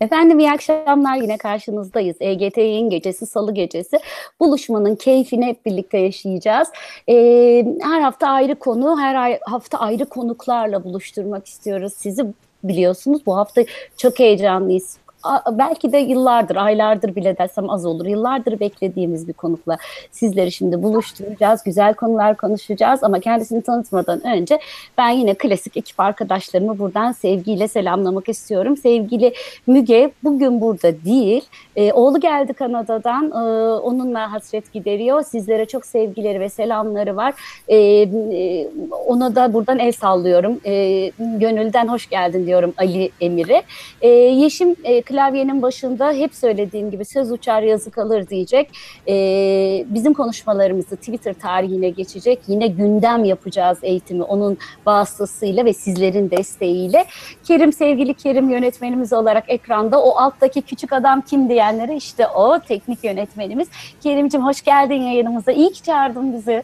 Efendim iyi akşamlar yine karşınızdayız. EGT yayın gecesi, salı gecesi. Buluşmanın keyfini hep birlikte yaşayacağız. Ee, her hafta ayrı konu, her ay, hafta ayrı konuklarla buluşturmak istiyoruz sizi. Biliyorsunuz bu hafta çok heyecanlıyız belki de yıllardır, aylardır bile desem az olur. Yıllardır beklediğimiz bir konukla sizleri şimdi buluşturacağız. Güzel konular konuşacağız ama kendisini tanıtmadan önce ben yine klasik ekip arkadaşlarımı buradan sevgiyle selamlamak istiyorum. Sevgili Müge bugün burada değil. Ee, oğlu geldi Kanada'dan. Ee, onunla hasret gideriyor. Sizlere çok sevgileri ve selamları var. Ee, ona da buradan el sallıyorum. Ee, gönülden hoş geldin diyorum Ali Emir'e. Ee, Yeşim e, klavyenin başında hep söylediğim gibi söz uçar yazı kalır diyecek. E, bizim konuşmalarımızı Twitter tarihine geçecek. Yine gündem yapacağız eğitimi onun vasıtasıyla ve sizlerin desteğiyle. Kerim sevgili Kerim yönetmenimiz olarak ekranda o alttaki küçük adam kim diyenlere işte o teknik yönetmenimiz. Kerim'cim hoş geldin yayınımıza. İyi ki çağırdın bizi.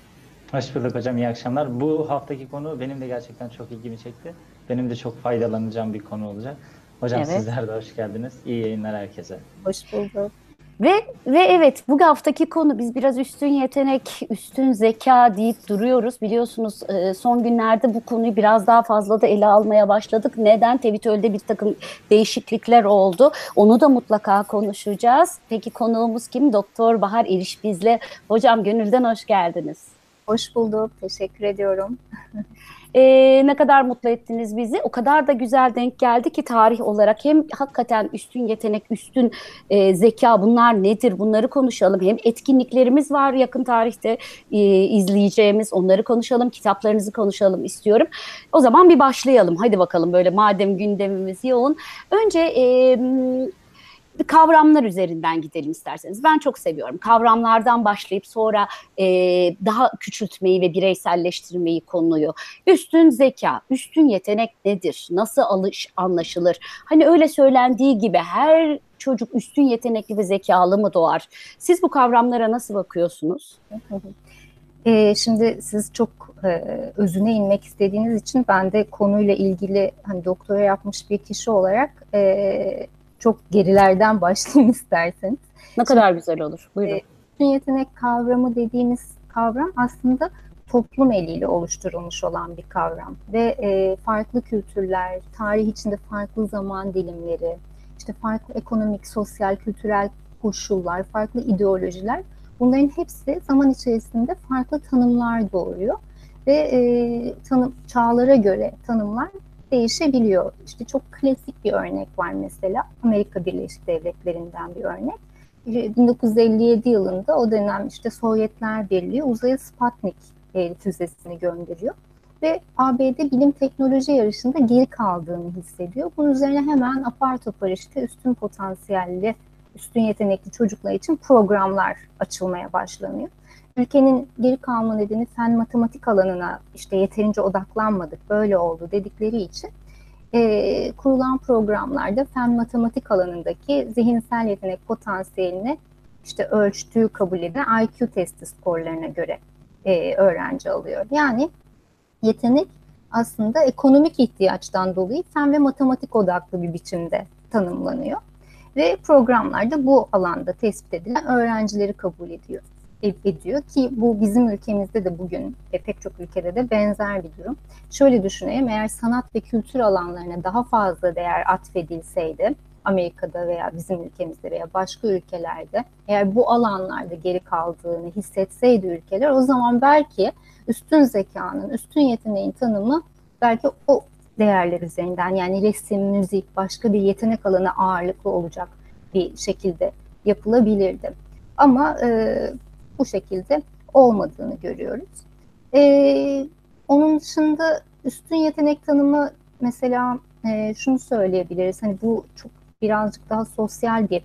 Hoş bulduk hocam, iyi akşamlar. Bu haftaki konu benim de gerçekten çok ilgimi çekti. Benim de çok faydalanacağım bir konu olacak. Hocam evet. sizler de hoş geldiniz. İyi yayınlar herkese. Hoş bulduk. Ve ve evet bu haftaki konu biz biraz üstün yetenek, üstün zeka deyip duruyoruz. Biliyorsunuz e, son günlerde bu konuyu biraz daha fazla da ele almaya başladık. Neden? Tevitöl'de bir takım değişiklikler oldu. Onu da mutlaka konuşacağız. Peki konuğumuz kim? Doktor Bahar İriş bizle. Hocam gönülden hoş geldiniz. Hoş bulduk. Teşekkür ediyorum. e, ne kadar mutlu ettiniz bizi. O kadar da güzel denk geldi ki tarih olarak hem hakikaten üstün yetenek, üstün e, zeka bunlar nedir bunları konuşalım. Hem etkinliklerimiz var yakın tarihte e, izleyeceğimiz onları konuşalım, kitaplarınızı konuşalım istiyorum. O zaman bir başlayalım. Hadi bakalım böyle madem gündemimiz yoğun. Önce e, kavramlar üzerinden gidelim isterseniz. Ben çok seviyorum. Kavramlardan başlayıp sonra e, daha küçültmeyi ve bireyselleştirmeyi konuyu. Üstün zeka, üstün yetenek nedir? Nasıl alış anlaşılır? Hani öyle söylendiği gibi her çocuk üstün yetenekli ve zekalı mı doğar? Siz bu kavramlara nasıl bakıyorsunuz? Ee, şimdi siz çok e, özüne inmek istediğiniz için ben de konuyla ilgili hani doktora yapmış bir kişi olarak e, çok gerilerden başlayayım isterseniz. Ne kadar güzel olur. Buyurun. E, yetenek kavramı dediğimiz kavram aslında toplum eliyle oluşturulmuş olan bir kavram ve e, farklı kültürler, tarih içinde farklı zaman dilimleri, işte farklı ekonomik, sosyal, kültürel koşullar, farklı ideolojiler bunların hepsi zaman içerisinde farklı tanımlar doğuruyor ve e, tanım çağlara göre tanımlar değişebiliyor. İşte çok klasik bir örnek var mesela. Amerika Birleşik Devletleri'nden bir örnek. 1957 yılında o dönem işte Sovyetler Birliği uzaya Sputnik e, füzesini gönderiyor ve ABD bilim teknoloji yarışında geri kaldığını hissediyor. Bunun üzerine hemen apar topar işte üstün potansiyelli, üstün yetenekli çocuklar için programlar açılmaya başlanıyor ülkenin geri kalma nedeni fen matematik alanına işte yeterince odaklanmadık, böyle oldu dedikleri için e, kurulan programlarda fen matematik alanındaki zihinsel yetenek potansiyelini işte ölçtüğü kabul edilen IQ testi skorlarına göre e, öğrenci alıyor. Yani yetenek aslında ekonomik ihtiyaçtan dolayı fen ve matematik odaklı bir biçimde tanımlanıyor. Ve programlarda bu alanda tespit edilen öğrencileri kabul ediyor ediyor ki bu bizim ülkemizde de bugün ve pek çok ülkede de benzer bir durum. Şöyle düşünelim eğer sanat ve kültür alanlarına daha fazla değer atfedilseydi Amerika'da veya bizim ülkemizde veya başka ülkelerde eğer bu alanlarda geri kaldığını hissetseydi ülkeler o zaman belki üstün zekanın, üstün yeteneğin tanımı belki o değerler üzerinden yani resim, müzik, başka bir yetenek alanı ağırlıklı olacak bir şekilde yapılabilirdi. Ama e, bu şekilde olmadığını görüyoruz. Ee, onun dışında üstün yetenek tanımı mesela e, şunu söyleyebiliriz. Hani bu çok birazcık daha sosyal bir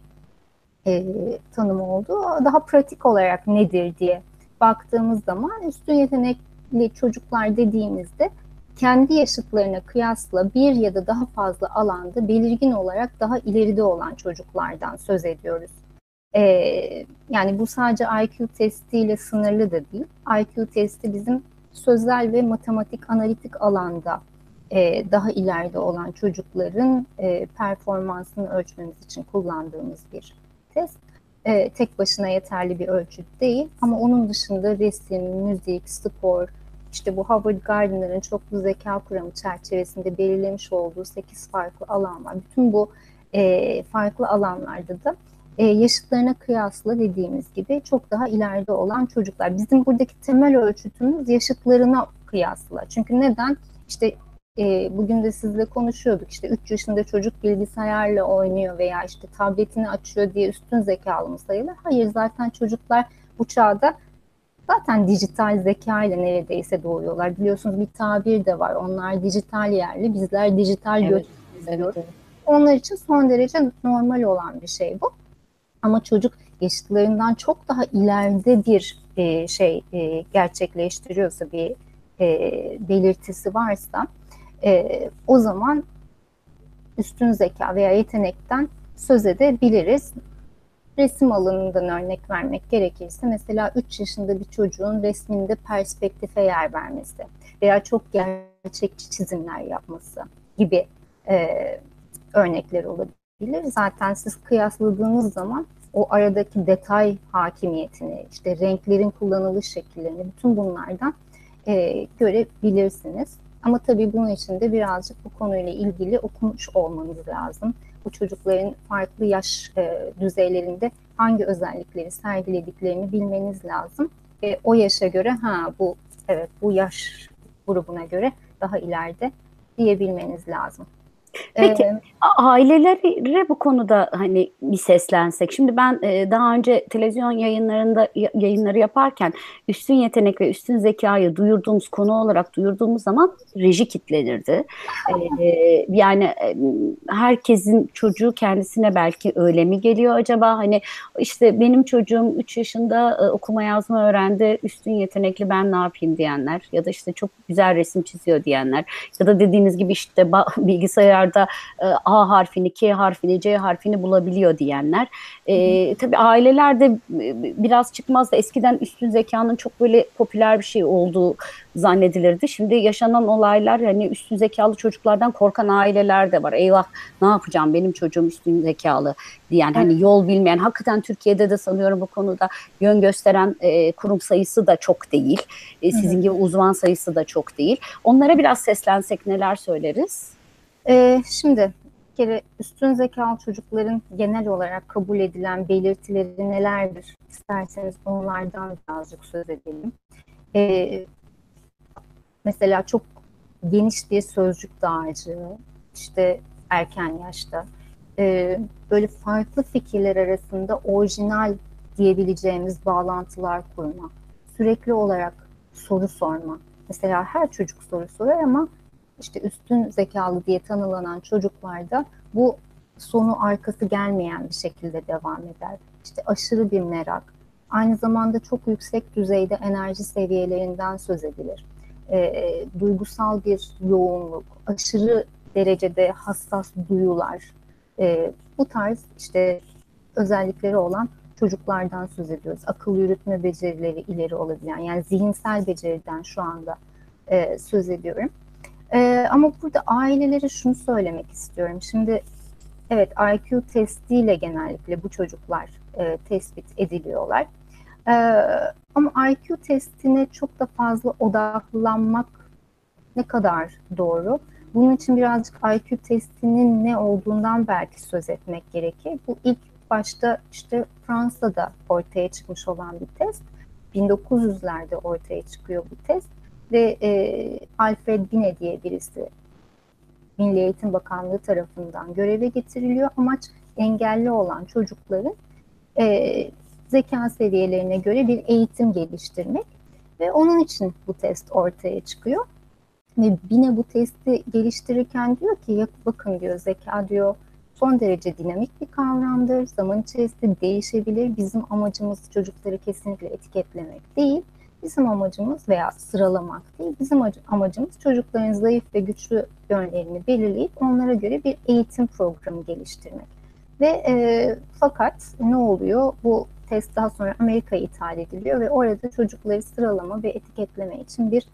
e, tanım oldu. Daha pratik olarak nedir diye baktığımız zaman üstün yetenekli çocuklar dediğimizde kendi yaşıtlarına kıyasla bir ya da daha fazla alanda belirgin olarak daha ileride olan çocuklardan söz ediyoruz. E, yani bu sadece IQ testiyle sınırlı da değil. IQ testi bizim sözel ve matematik analitik alanda e, daha ileride olan çocukların e, performansını ölçmemiz için kullandığımız bir test. E, tek başına yeterli bir ölçüt değil ama onun dışında resim, müzik, spor, işte bu Howard Gardner'ın çoklu zeka kuramı çerçevesinde belirlemiş olduğu 8 farklı alan var. Bütün bu e, farklı alanlarda da e, yaşıtlarına kıyasla dediğimiz gibi çok daha ileride olan çocuklar. Bizim buradaki temel ölçütümüz yaşıtlarına kıyasla. Çünkü neden? İşte e, bugün de sizle konuşuyorduk. İşte 3 yaşında çocuk bilgisayarla oynuyor veya işte tabletini açıyor diye üstün zekalı mı sayılır? Hayır zaten çocuklar bu çağda zaten dijital zeka ile neredeyse doğuyorlar. Biliyorsunuz bir tabir de var. Onlar dijital yerli, bizler dijital Evet, göç Evet, evet. Onlar için son derece normal olan bir şey bu. Ama çocuk yaşıtlarından çok daha ileride bir e, şey e, gerçekleştiriyorsa, bir e, belirtisi varsa e, o zaman üstün zeka veya yetenekten söz edebiliriz. Resim alanından örnek vermek gerekirse mesela 3 yaşında bir çocuğun resminde perspektife yer vermesi veya çok gerçekçi çizimler yapması gibi e, örnekler olabilir. Zaten siz kıyasladığınız zaman o aradaki detay hakimiyetini, işte renklerin kullanılış şekillerini bütün bunlardan e, görebilirsiniz. Ama tabii bunun için de birazcık bu konuyla ilgili okumuş olmanız lazım. Bu çocukların farklı yaş e, düzeylerinde hangi özellikleri sergilediklerini bilmeniz lazım. E, o yaşa göre ha bu evet bu yaş grubuna göre daha ileride diyebilmeniz lazım. Peki Ee, ailelere bu konuda hani bir seslensek. Şimdi ben e, daha önce televizyon yayınlarında ya- yayınları yaparken üstün yetenek ve üstün zekayı duyurduğumuz konu olarak duyurduğumuz zaman reji kitlenirdi. E, yani e, herkesin çocuğu kendisine belki öyle mi geliyor acaba? Hani işte benim çocuğum 3 yaşında e, okuma yazma öğrendi, üstün yetenekli ben ne yapayım diyenler ya da işte çok güzel resim çiziyor diyenler ya da dediğiniz gibi işte ba- bilgisayarda e, A harfini, K harfini, C harfini bulabiliyor diyenler. E, tabii aileler de e, biraz çıkmaz da eskiden üstün zekanın çok böyle popüler bir şey olduğu zannedilirdi. Şimdi yaşanan olaylar hani üstün zekalı çocuklardan korkan aileler de var. Eyvah ne yapacağım benim çocuğum üstün zekalı diyen hani yol bilmeyen hakikaten Türkiye'de de sanıyorum bu konuda yön gösteren e, kurum sayısı da çok değil. E, sizin gibi uzman sayısı da çok değil. Onlara biraz seslensek neler söyleriz? Ee, şimdi bir kere üstün zekalı çocukların genel olarak kabul edilen belirtileri nelerdir? İsterseniz onlardan birazcık söz edelim. Ee, mesela çok geniş bir sözcük dağarcığı, işte erken yaşta, Ee, böyle farklı fikirler arasında orijinal diyebileceğimiz bağlantılar kurma, sürekli olarak soru sorma. Mesela her çocuk soru sorar ama işte üstün zekalı diye tanımlanan çocuklarda bu sonu arkası gelmeyen bir şekilde devam eder. İşte aşırı bir merak, aynı zamanda çok yüksek düzeyde enerji seviyelerinden söz edilir. E, duygusal bir yoğunluk, aşırı derecede hassas duyular, e, bu tarz işte özellikleri olan çocuklardan söz ediyoruz. Akıl yürütme becerileri ileri olabilen, yani zihinsel beceriden şu anda e, söz ediyorum. Ee, ama burada ailelere şunu söylemek istiyorum. Şimdi evet IQ testiyle genellikle bu çocuklar e, tespit ediliyorlar. Ee, ama IQ testine çok da fazla odaklanmak ne kadar doğru? Bunun için birazcık IQ testinin ne olduğundan belki söz etmek gerekir. Bu ilk başta işte Fransa'da ortaya çıkmış olan bir test. 1900'lerde ortaya çıkıyor bu test ve e, Alfred Binet diye birisi Milli Eğitim Bakanlığı tarafından göreve getiriliyor. Amaç engelli olan çocukların e, zeka seviyelerine göre bir eğitim geliştirmek ve onun için bu test ortaya çıkıyor. Ve Binet bu testi geliştirirken diyor ki bakın diyor zeka diyor son derece dinamik bir kavramdır. Zaman içerisinde değişebilir. Bizim amacımız çocukları kesinlikle etiketlemek değil. Bizim amacımız veya sıralamak değil, bizim amacımız çocukların zayıf ve güçlü yönlerini belirleyip onlara göre bir eğitim programı geliştirmek. Ve e, fakat ne oluyor? Bu test daha sonra Amerika'ya ithal ediliyor ve orada çocukları sıralama ve etiketleme için bir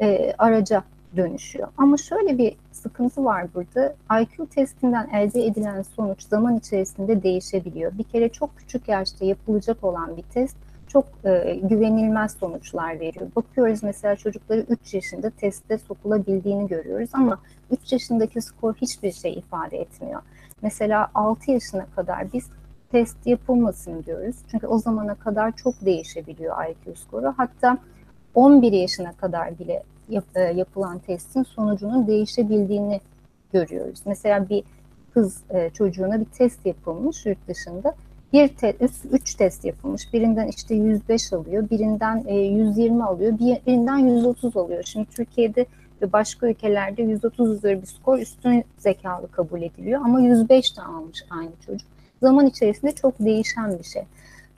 e, araca dönüşüyor. Ama şöyle bir sıkıntı var burada. IQ testinden elde edilen sonuç zaman içerisinde değişebiliyor. Bir kere çok küçük yaşta yapılacak olan bir test çok e, güvenilmez sonuçlar veriyor. Bakıyoruz mesela çocukları 3 yaşında testte sokulabildiğini görüyoruz ama 3 yaşındaki skor hiçbir şey ifade etmiyor. Mesela 6 yaşına kadar biz test yapılmasın diyoruz. Çünkü o zamana kadar çok değişebiliyor IQ skoru. Hatta 11 yaşına kadar bile yap, e, yapılan testin sonucunun değişebildiğini görüyoruz. Mesela bir kız e, çocuğuna bir test yapılmış yurt dışında. Bir te, üç, üç test yapılmış. Birinden işte 105 alıyor, birinden e, 120 alıyor, bir, birinden 130 alıyor. Şimdi Türkiye'de ve başka ülkelerde 130 üzeri bir skor üstün zekalı kabul ediliyor ama 105 de almış aynı çocuk. Zaman içerisinde çok değişen bir şey.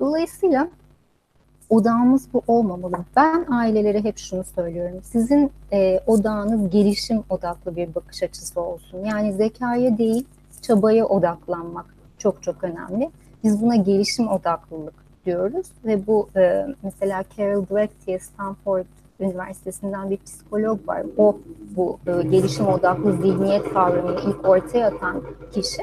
Dolayısıyla odağımız bu olmamalı. Ben ailelere hep şunu söylüyorum. Sizin e, odağınız gelişim odaklı bir bakış açısı olsun. Yani zekaya değil, çabaya odaklanmak çok çok önemli. Biz buna gelişim odaklılık diyoruz ve bu e, mesela Carol Dweck diye Stanford Üniversitesi'nden bir psikolog var. O bu e, gelişim odaklı zihniyet kavramını ilk ortaya atan kişi.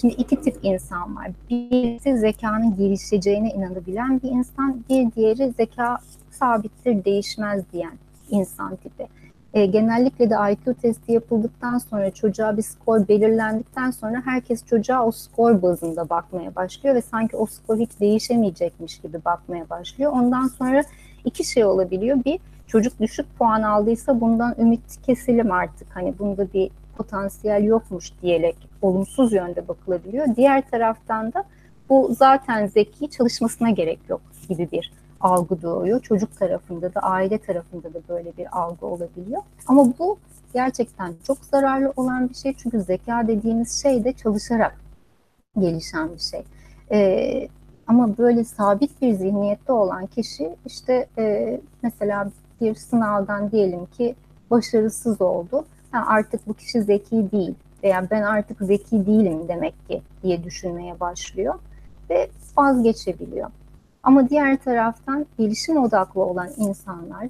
Şimdi iki tip insan var. Birisi zekanın gelişeceğine inanabilen bir insan, bir diğeri zeka sabittir, değişmez diyen insan tipi. E, genellikle de IQ testi yapıldıktan sonra çocuğa bir skor belirlendikten sonra herkes çocuğa o skor bazında bakmaya başlıyor ve sanki o skor hiç değişemeyecekmiş gibi bakmaya başlıyor. Ondan sonra iki şey olabiliyor. Bir, çocuk düşük puan aldıysa bundan ümit keselim artık. Hani bunda bir potansiyel yokmuş diyerek olumsuz yönde bakılabiliyor. Diğer taraftan da bu zaten zeki çalışmasına gerek yok gibi bir algı doğuyor. Çocuk tarafında da aile tarafında da böyle bir algı olabiliyor. Ama bu gerçekten çok zararlı olan bir şey. Çünkü zeka dediğimiz şey de çalışarak gelişen bir şey. Ee, ama böyle sabit bir zihniyette olan kişi işte e, mesela bir sınavdan diyelim ki başarısız oldu. Ha, artık bu kişi zeki değil veya ben artık zeki değilim demek ki diye düşünmeye başlıyor ve vazgeçebiliyor. Ama diğer taraftan gelişim odaklı olan insanlar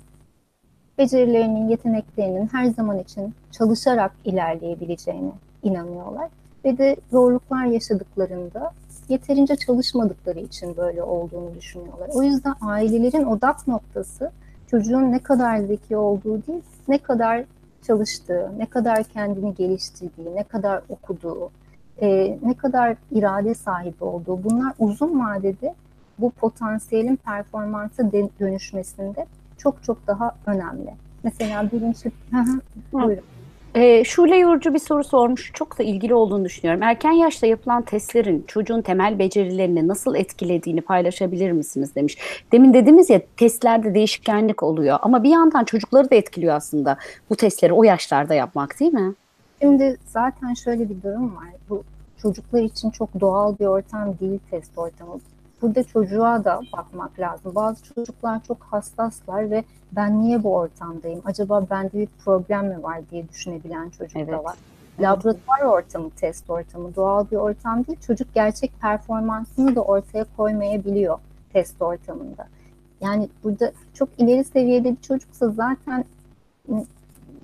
becerilerinin, yeteneklerinin her zaman için çalışarak ilerleyebileceğine inanıyorlar. Ve de zorluklar yaşadıklarında yeterince çalışmadıkları için böyle olduğunu düşünüyorlar. O yüzden ailelerin odak noktası çocuğun ne kadar zeki olduğu değil, ne kadar çalıştığı, ne kadar kendini geliştirdiği, ne kadar okuduğu, e, ne kadar irade sahibi olduğu bunlar uzun vadede bu potansiyelin performansa dönüşmesinde çok çok daha önemli. Mesela bilinçli... Buyurun. E, Şule Yorucu bir soru sormuş. Çok da ilgili olduğunu düşünüyorum. Erken yaşta yapılan testlerin çocuğun temel becerilerini nasıl etkilediğini paylaşabilir misiniz demiş. Demin dediniz ya testlerde değişkenlik oluyor ama bir yandan çocukları da etkiliyor aslında bu testleri o yaşlarda yapmak değil mi? Şimdi zaten şöyle bir durum var. Bu çocuklar için çok doğal bir ortam değil test ortamı burada çocuğa da bakmak lazım. Bazı çocuklar çok hassaslar ve ben niye bu ortamdayım? Acaba bende bir problem mi var diye düşünebilen çocuk evet. da var. Laboratuvar ortamı, test ortamı doğal bir ortam değil. Çocuk gerçek performansını da ortaya koymayabiliyor test ortamında. Yani burada çok ileri seviyede bir çocuksa zaten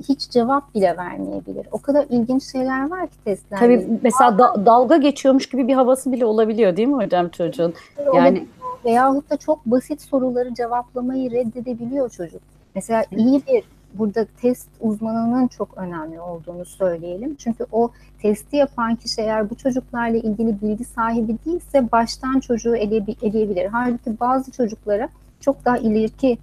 hiç cevap bile vermeyebilir. O kadar ilginç şeyler var ki testlerde. Tabii mesela da, dalga geçiyormuş gibi bir havası bile olabiliyor değil mi hocam çocuğun? Yani veyahut da çok basit soruları cevaplamayı reddedebiliyor çocuk. Mesela iyi bir burada test uzmanının çok önemli olduğunu söyleyelim. Çünkü o testi yapan kişi eğer bu çocuklarla ilgili bilgi sahibi değilse baştan çocuğu eleyebilir. Halbuki bazı çocuklara çok daha ileriki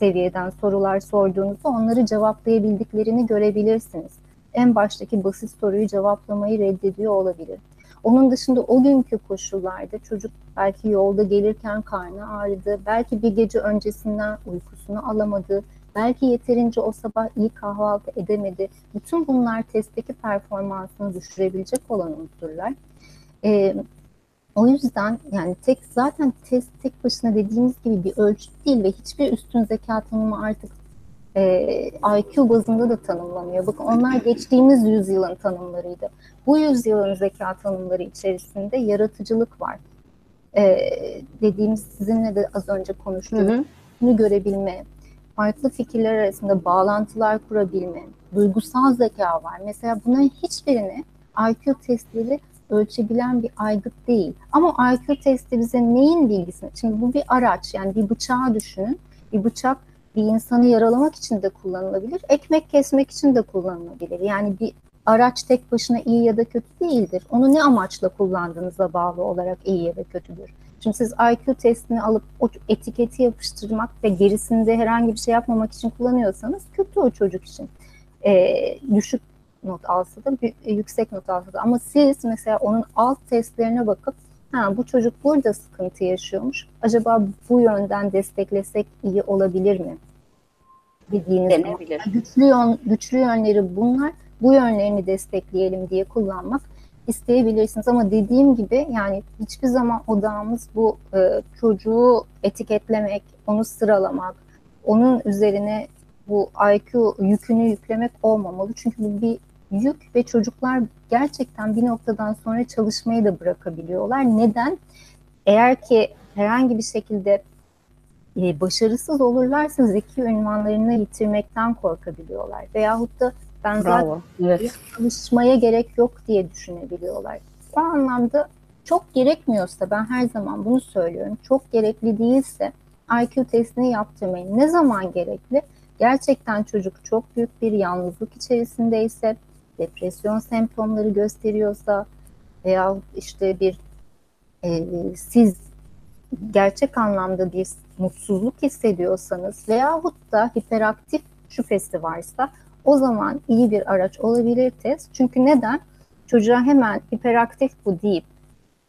seviyeden sorular sorduğunuzda onları cevaplayabildiklerini görebilirsiniz. En baştaki basit soruyu cevaplamayı reddediyor olabilir. Onun dışında o günkü koşullarda çocuk belki yolda gelirken karnı ağrıdı, belki bir gece öncesinden uykusunu alamadı, belki yeterince o sabah iyi kahvaltı edemedi. Bütün bunlar testteki performansını düşürebilecek olan unsurlar. Ee, o yüzden yani tek zaten test tek başına dediğimiz gibi bir ölçüt değil ve hiçbir üstün zeka tanımı artık e, IQ bazında da tanımlamıyor. Bakın onlar geçtiğimiz yüzyılın tanımlarıydı. Bu yüzyılın zeka tanımları içerisinde yaratıcılık var. E, dediğimiz sizinle de az önce konuştuğumuz görebilme, farklı fikirler arasında bağlantılar kurabilme, duygusal zeka var. Mesela bunların hiçbirini IQ testleri ölçebilen bir aygıt değil. Ama IQ testi bize neyin bilgisini? Şimdi bu bir araç yani bir bıçağı düşünün. Bir bıçak bir insanı yaralamak için de kullanılabilir. Ekmek kesmek için de kullanılabilir. Yani bir araç tek başına iyi ya da kötü değildir. Onu ne amaçla kullandığınıza bağlı olarak iyi ya da kötüdür. Şimdi siz IQ testini alıp o etiketi yapıştırmak ve gerisinde herhangi bir şey yapmamak için kullanıyorsanız kötü o çocuk için. Ee, düşük not alsa da yüksek not alsa da ama siz mesela onun alt testlerine bakıp ha, bu çocuk burada sıkıntı yaşıyormuş. Acaba bu yönden desteklesek iyi olabilir mi? Dediğiniz Denebilir. Güçlü, yön, güçlü yönleri bunlar. Bu yönlerini destekleyelim diye kullanmak isteyebilirsiniz. Ama dediğim gibi yani hiçbir zaman odağımız bu e, çocuğu etiketlemek, onu sıralamak, onun üzerine bu IQ yükünü yüklemek olmamalı. Çünkü bu bir yük ve çocuklar gerçekten bir noktadan sonra çalışmayı da bırakabiliyorlar. Neden? Eğer ki herhangi bir şekilde e, başarısız olurlarsa zeki ünvanlarını yitirmekten korkabiliyorlar. Veyahut da ben Bravo. zaten Evet. çalışmaya gerek yok diye düşünebiliyorlar. O anlamda çok gerekmiyorsa ben her zaman bunu söylüyorum. Çok gerekli değilse IQ testini yaptırmayın. Ne zaman gerekli? Gerçekten çocuk çok büyük bir yalnızlık içerisindeyse, depresyon semptomları gösteriyorsa veya işte bir e, siz gerçek anlamda bir mutsuzluk hissediyorsanız veyahut da hiperaktif şüphesi varsa o zaman iyi bir araç olabilir test. Çünkü neden? Çocuğa hemen hiperaktif bu deyip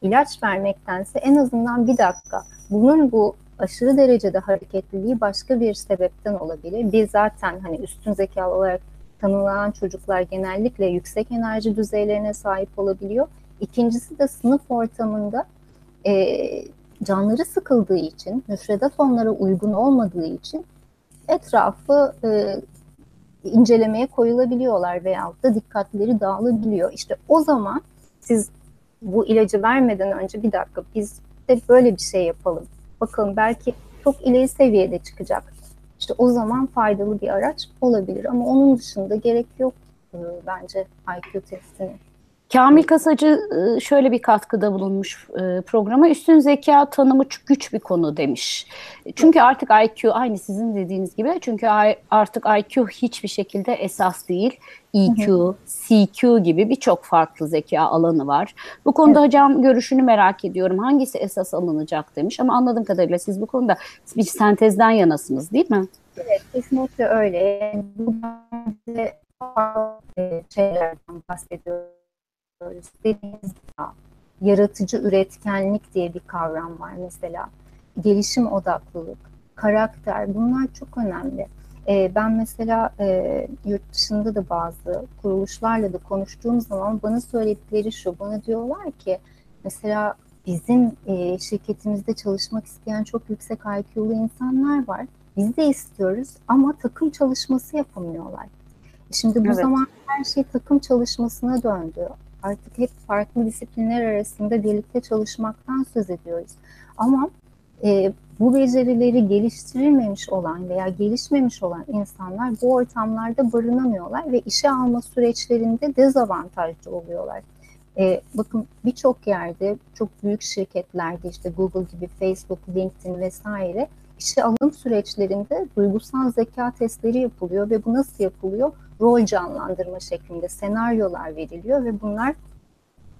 ilaç vermektense en azından bir dakika bunun bu aşırı derecede hareketliliği başka bir sebepten olabilir. Biz zaten hani üstün zekalı olarak tanılan çocuklar genellikle yüksek enerji düzeylerine sahip olabiliyor. İkincisi de sınıf ortamında e, canları sıkıldığı için, müfredat onlara uygun olmadığı için etrafı e, incelemeye koyulabiliyorlar veyahut da dikkatleri dağılabiliyor. İşte o zaman siz bu ilacı vermeden önce bir dakika biz de böyle bir şey yapalım. Bakalım belki çok ileri seviyede çıkacak. İşte o zaman faydalı bir araç olabilir ama onun dışında gerek yok e, bence IQ testini. Kamil Kasacı e, şöyle bir katkıda bulunmuş e, programa. Üstün zeka tanımı çok güç bir konu demiş. Çünkü artık IQ aynı sizin dediğiniz gibi. Çünkü artık IQ hiçbir şekilde esas değil. EQ, CQ gibi birçok farklı zeka alanı var. Bu konuda evet. hocam görüşünü merak ediyorum. Hangisi esas alınacak demiş ama anladığım kadarıyla siz bu konuda bir sentezden yanasınız değil mi? Evet, kesinlikle öyle. Bu şeylerden bahsediyoruz dediğimiz yaratıcı üretkenlik diye bir kavram var mesela. Gelişim odaklılık, karakter bunlar çok önemli. Ee, ben mesela e, yurt dışında da bazı kuruluşlarla da konuştuğum zaman bana söyledikleri şu, bana diyorlar ki mesela bizim e, şirketimizde çalışmak isteyen çok yüksek IQ'lu insanlar var. Biz de istiyoruz ama takım çalışması yapamıyorlar. Şimdi bu evet. zaman her şey takım çalışmasına döndü artık hep farklı disiplinler arasında birlikte çalışmaktan söz ediyoruz. Ama e, bu becerileri geliştirilmemiş olan veya gelişmemiş olan insanlar bu ortamlarda barınamıyorlar ve işe alma süreçlerinde dezavantajlı oluyorlar. E, bakın birçok yerde, çok büyük şirketlerde işte Google gibi, Facebook, LinkedIn vesaire işe alım süreçlerinde duygusal zeka testleri yapılıyor ve bu nasıl yapılıyor? Rol canlandırma şeklinde senaryolar veriliyor ve bunlar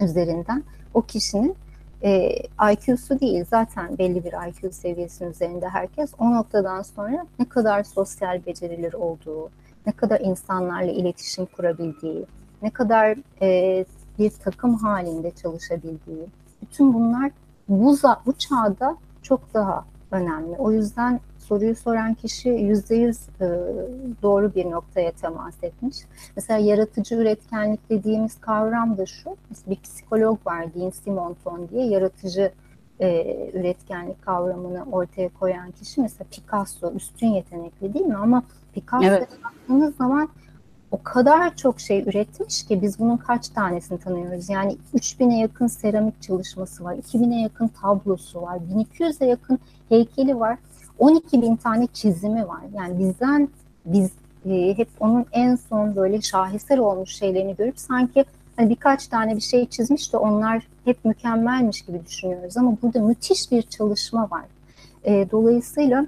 üzerinden o kişinin e, IQ'su değil zaten belli bir IQ seviyesinin üzerinde herkes o noktadan sonra ne kadar sosyal beceriler olduğu, ne kadar insanlarla iletişim kurabildiği, ne kadar e, bir takım halinde çalışabildiği, bütün bunlar bu, bu çağda çok daha önemli. O yüzden soruyu soran kişi yüzde yüz e, doğru bir noktaya temas etmiş. Mesela yaratıcı üretkenlik dediğimiz kavram da şu. Bir psikolog var Dean Simonton diye yaratıcı e, üretkenlik kavramını ortaya koyan kişi mesela Picasso üstün yetenekli değil mi? Ama Picasso'ya evet. baktığınız zaman o kadar çok şey üretmiş ki biz bunun kaç tanesini tanıyoruz. Yani 3000'e yakın seramik çalışması var, 2000'e yakın tablosu var, 1200'e yakın heykeli var. 12 bin tane çizimi var. Yani bizden biz e, hep onun en son böyle şaheser olmuş şeylerini görüp sanki hani birkaç tane bir şey çizmiş de onlar hep mükemmelmiş gibi düşünüyoruz ama burada müthiş bir çalışma var. E, dolayısıyla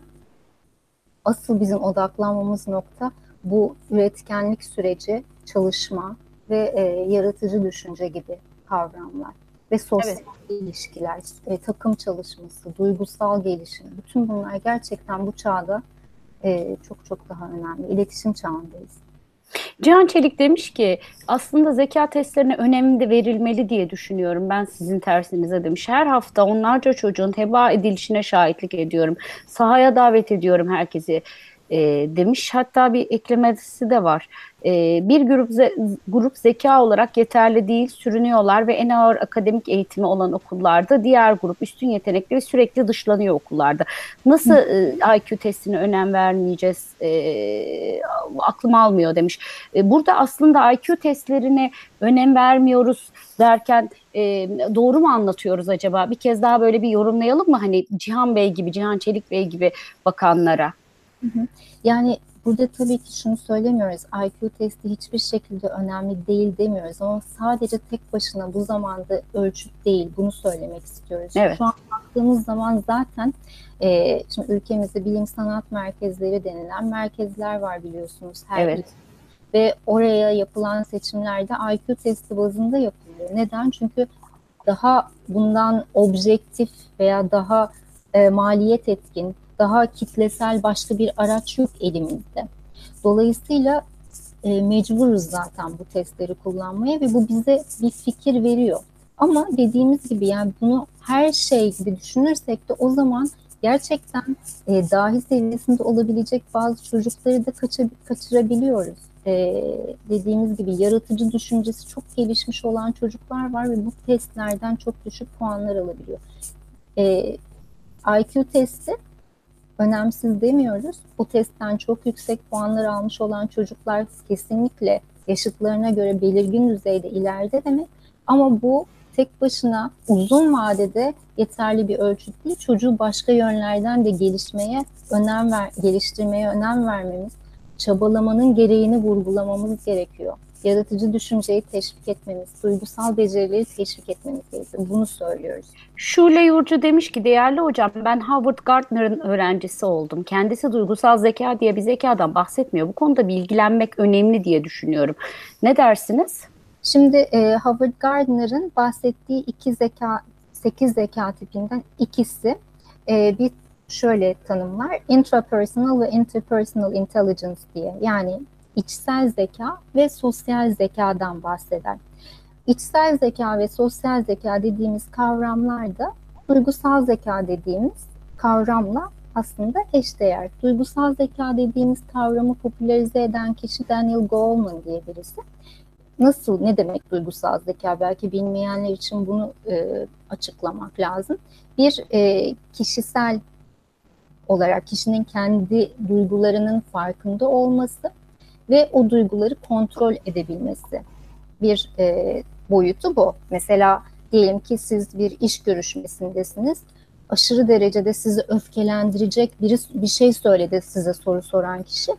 asıl bizim odaklanmamız nokta bu üretkenlik süreci, çalışma ve e, yaratıcı düşünce gibi kavramlar ve sosyal evet. ilişkiler, e, takım çalışması, duygusal gelişim, bütün bunlar gerçekten bu çağda e, çok çok daha önemli. İletişim çağındayız. Cihan Çelik demiş ki aslında zeka testlerine önem de verilmeli diye düşünüyorum. Ben sizin tersinize demiş. Her hafta onlarca çocuğun teba edilişine şahitlik ediyorum. Sahaya davet ediyorum herkesi e, demiş. Hatta bir eklemesi de var. E, bir grup ze grup zeka olarak yeterli değil, sürünüyorlar ve en ağır akademik eğitimi olan okullarda diğer grup üstün yetenekleri sürekli dışlanıyor okullarda. Nasıl e, IQ testine önem vermeyeceğiz? E, aklım almıyor demiş. E, burada aslında IQ testlerine önem vermiyoruz derken e, doğru mu anlatıyoruz acaba? Bir kez daha böyle bir yorumlayalım mı? Hani Cihan Bey gibi, Cihan Çelik Bey gibi bakanlara. Yani burada tabii ki şunu söylemiyoruz. IQ testi hiçbir şekilde önemli değil demiyoruz ama sadece tek başına bu zamanda ölçüt değil. Bunu söylemek istiyoruz. Evet. Şu an baktığımız zaman zaten e, şimdi ülkemizde bilim sanat merkezleri denilen merkezler var biliyorsunuz. Her evet. ülke. Ve oraya yapılan seçimlerde IQ testi bazında yapılıyor. Neden? Çünkü daha bundan objektif veya daha e, maliyet etkin, daha kitlesel başka bir araç yok elimizde. Dolayısıyla e, mecburuz zaten bu testleri kullanmaya ve bu bize bir fikir veriyor. Ama dediğimiz gibi yani bunu her şey gibi düşünürsek de o zaman gerçekten e, dahi seviyesinde olabilecek bazı çocukları da kaça, kaçırabiliyoruz. E, dediğimiz gibi yaratıcı düşüncesi çok gelişmiş olan çocuklar var ve bu testlerden çok düşük puanlar alabiliyor. E, IQ testi önemsiz demiyoruz. Bu testten çok yüksek puanlar almış olan çocuklar kesinlikle yaşıtlarına göre belirgin düzeyde ileride demek. Ama bu tek başına uzun vadede yeterli bir ölçüt değil. Çocuğu başka yönlerden de gelişmeye önem ver, geliştirmeye önem vermemiz, çabalamanın gereğini vurgulamamız gerekiyor. Yaratıcı düşünceyi teşvik etmemiz, duygusal becerileri teşvik etmemiz gerekiyor. Bunu söylüyoruz. Şule Yurcu demiş ki değerli hocam ben Howard Gardner'ın öğrencisi oldum. Kendisi duygusal zeka diye bir zekadan bahsetmiyor. Bu konuda bilgilenmek önemli diye düşünüyorum. Ne dersiniz? Şimdi e, Howard Gardner'ın bahsettiği iki zeka, sekiz zeka tipinden ikisi e, bir şöyle tanımlar. Intrapersonal ve interpersonal intelligence diye. Yani içsel zeka ve sosyal zekadan bahseder. İçsel zeka ve sosyal zeka dediğimiz kavramlar da duygusal zeka dediğimiz kavramla aslında eşdeğer. Duygusal zeka dediğimiz kavramı popülerize eden kişi Daniel Goleman diye birisi. Nasıl, ne demek duygusal zeka? Belki bilmeyenler için bunu e, açıklamak lazım. Bir e, kişisel olarak kişinin kendi duygularının farkında olması ve o duyguları kontrol edebilmesi bir e, boyutu bu. Mesela diyelim ki siz bir iş görüşmesindesiniz. Aşırı derecede sizi öfkelendirecek biri bir şey söyledi size soru soran kişi.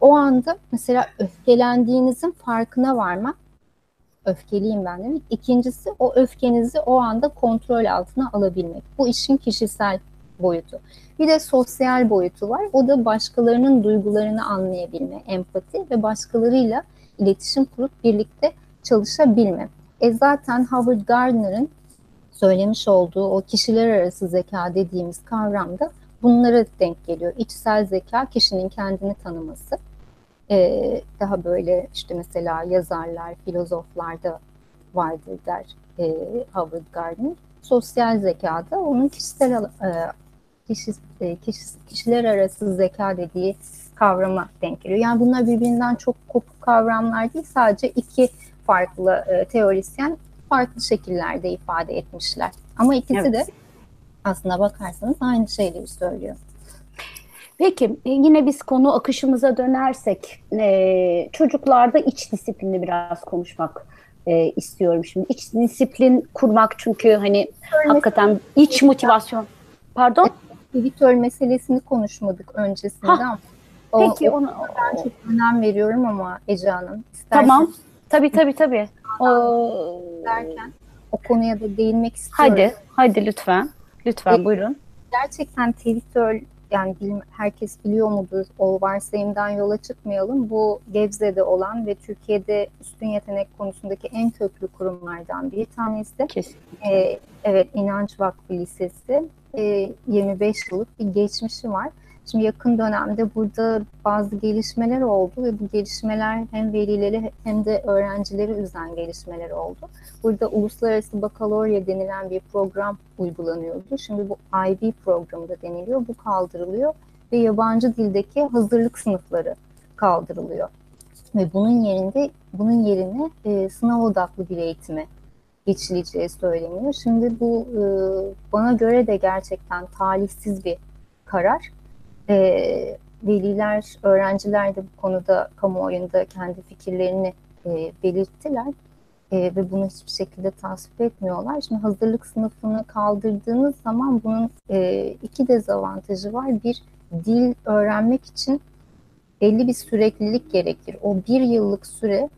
O anda mesela öfkelendiğinizin farkına varmak, öfkeliyim ben demek. İkincisi o öfkenizi o anda kontrol altına alabilmek. Bu işin kişisel boyutu. Bir de sosyal boyutu var. O da başkalarının duygularını anlayabilme, empati ve başkalarıyla iletişim kurup birlikte çalışabilme. E zaten Howard Gardner'ın söylemiş olduğu o kişiler arası zeka dediğimiz kavramda bunlara denk geliyor. İçsel zeka kişinin kendini tanıması. Ee, daha böyle işte mesela yazarlar, filozoflar da vardır der e, Howard Gardner. Sosyal zekada onun kişisel e, kişi, e, kişi, kişiler arası zeka dediği kavrama denk geliyor. Yani bunlar birbirinden çok kopuk kavramlar değil, sadece iki farklı e, teorisyen farklı şekillerde ifade etmişler. Ama ikisi evet. de aslına bakarsanız aynı şeyleri söylüyor. Peki e, yine biz konu akışımıza dönersek e, çocuklarda iç disiplini biraz konuşmak e, istiyorum şimdi. İç disiplin kurmak çünkü hani Örnek hakikaten iç motivasyon. Pardon? Editör meselesini konuşmadık öncesinde Ha, ama o, Peki o- onu ben çok önem veriyorum ama Ece Hanım. isterseniz tamam. Tabii tabii tabii. O, derken o konuya da değinmek istiyorum. hadi, hadi lütfen. Lütfen buyurun. gerçekten Twitter yani herkes biliyor mudur o varsayımdan yola çıkmayalım. Bu Gebze'de olan ve Türkiye'de üstün yetenek konusundaki en köklü kurumlardan bir tanesi. Kesin. Ee, evet İnanç Vakfı Lisesi. Ee, 25 yıllık bir geçmişi var. Şimdi yakın dönemde burada bazı gelişmeler oldu ve bu gelişmeler hem velileri hem de öğrencileri üzen gelişmeler oldu. Burada uluslararası bakalorya denilen bir program uygulanıyordu. Şimdi bu IB programı da deniliyor. Bu kaldırılıyor ve yabancı dildeki hazırlık sınıfları kaldırılıyor. Ve bunun yerinde bunun yerine e, sınav odaklı bir eğitime geçileceği söyleniyor. Şimdi bu e, bana göre de gerçekten talihsiz bir karar. E, veliler, öğrenciler de bu konuda kamuoyunda kendi fikirlerini e, belirttiler e, ve bunu hiçbir şekilde tasvip etmiyorlar. Şimdi hazırlık sınıfını kaldırdığınız zaman bunun e, iki dezavantajı var. Bir, dil öğrenmek için belli bir süreklilik gerekir. O bir yıllık süre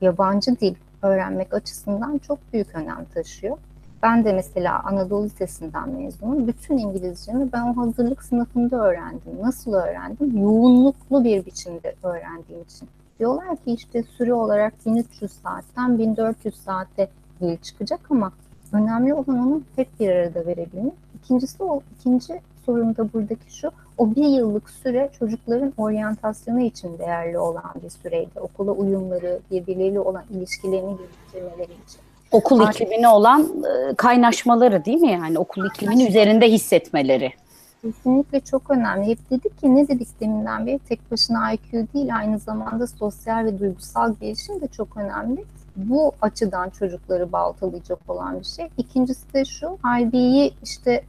yabancı dil öğrenmek açısından çok büyük önem taşıyor. Ben de mesela Anadolu Lisesi'nden mezunum. Bütün İngilizcemi ben o hazırlık sınıfında öğrendim. Nasıl öğrendim? Yoğunluklu bir biçimde öğrendiğim için. Diyorlar ki işte süre olarak 1300 saatten 1400 saate dil çıkacak ama önemli olan onu hep bir arada verebilmek. İkincisi o ikinci sorun da buradaki şu. O bir yıllık süre çocukların oryantasyonu için değerli olan bir süreydi. Okula uyumları, birbirleriyle olan ilişkilerini geliştirmeleri için. Okul Aynen. iklimine olan e, kaynaşmaları değil mi yani? Okul ikliminin üzerinde hissetmeleri. Kesinlikle çok önemli. Hep dedik ki ne dedik deminden beri tek başına IQ değil aynı zamanda sosyal ve duygusal gelişim de çok önemli. Bu açıdan çocukları baltalayacak olan bir şey. İkincisi de şu IB'yi işte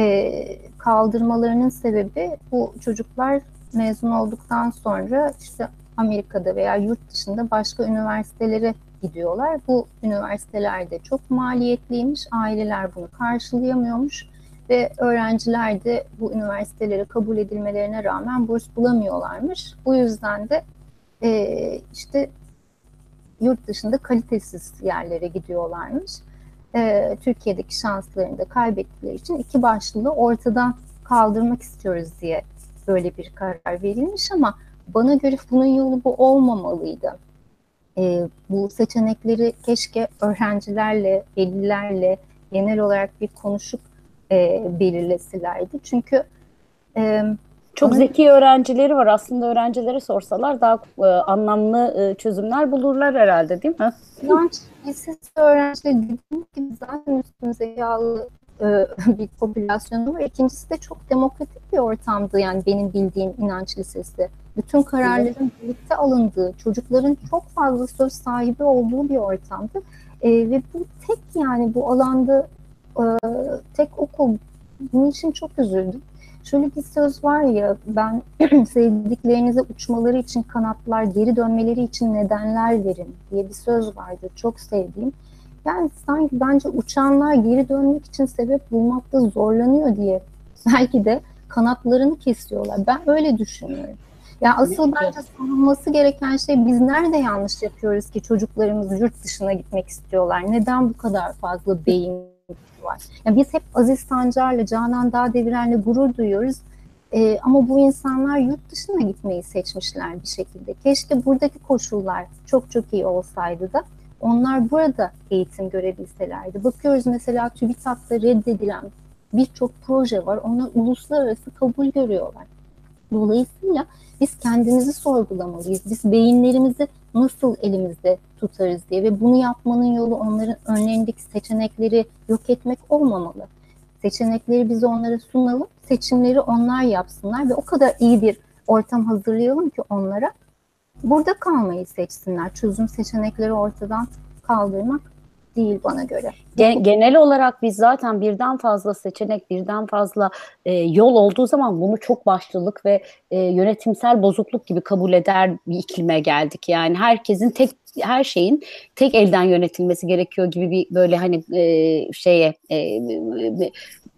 e, kaldırmalarının sebebi bu çocuklar mezun olduktan sonra işte Amerika'da veya yurt dışında başka üniversitelere gidiyorlar. Bu üniversitelerde çok maliyetliymiş, aileler bunu karşılayamıyormuş ve öğrenciler de bu üniversitelere kabul edilmelerine rağmen burs bulamıyorlarmış. Bu yüzden de e, işte yurt dışında kalitesiz yerlere gidiyorlarmış. E, Türkiye'deki şanslarını da kaybettikleri için iki başlılığı ortadan kaldırmak istiyoruz diye böyle bir karar verilmiş ama bana göre bunun yolu bu olmamalıydı. E, bu seçenekleri keşke öğrencilerle, velilerle genel olarak bir konuşup e, belirleselerdi. Çünkü e, Çok zeki öğrencileri var. Aslında öğrencilere sorsalar daha e, anlamlı e, çözümler bulurlar herhalde değil mi? inanç lisesi öğrencileri dediğim gibi zaten üstün zekalı e, bir popülasyonu var. İkincisi de çok demokratik bir ortamdı yani benim bildiğim inanç lisesi. Bütün kararların birlikte alındığı, çocukların çok fazla söz sahibi olduğu bir ortamdı. E, ve bu tek yani bu alanda e, tek okul. Bunun için çok üzüldüm. Şöyle bir söz var ya ben sevdiklerinize uçmaları için kanatlar, geri dönmeleri için nedenler verin diye bir söz vardı. Çok sevdiğim. Yani sanki bence uçanlar geri dönmek için sebep bulmakta zorlanıyor diye belki de kanatlarını kesiyorlar. Ben öyle düşünüyorum. Ya asıl bence sorulması gereken şey biz nerede yanlış yapıyoruz ki çocuklarımız yurt dışına gitmek istiyorlar? Neden bu kadar fazla beyin var? Ya biz hep Aziz Sancar'la, Canan Dağdeviren'le gurur duyuyoruz. Ee, ama bu insanlar yurt dışına gitmeyi seçmişler bir şekilde. Keşke buradaki koşullar çok çok iyi olsaydı da onlar burada eğitim görebilselerdi. Bakıyoruz mesela TÜBİTAK'ta reddedilen birçok proje var. Onlar uluslararası kabul görüyorlar. Dolayısıyla biz kendimizi sorgulamalıyız. Biz beyinlerimizi nasıl elimizde tutarız diye ve bunu yapmanın yolu onların önlerindeki seçenekleri yok etmek olmamalı. Seçenekleri biz onlara sunalım, seçimleri onlar yapsınlar ve o kadar iyi bir ortam hazırlayalım ki onlara burada kalmayı seçsinler. Çözüm seçenekleri ortadan kaldırmak değil bana göre. Gen- Genel olarak biz zaten birden fazla seçenek, birden fazla e, yol olduğu zaman bunu çok başlılık ve e, yönetimsel bozukluk gibi kabul eder bir iklime geldik. Yani herkesin tek her şeyin tek elden yönetilmesi gerekiyor gibi bir böyle hani e, şeye e,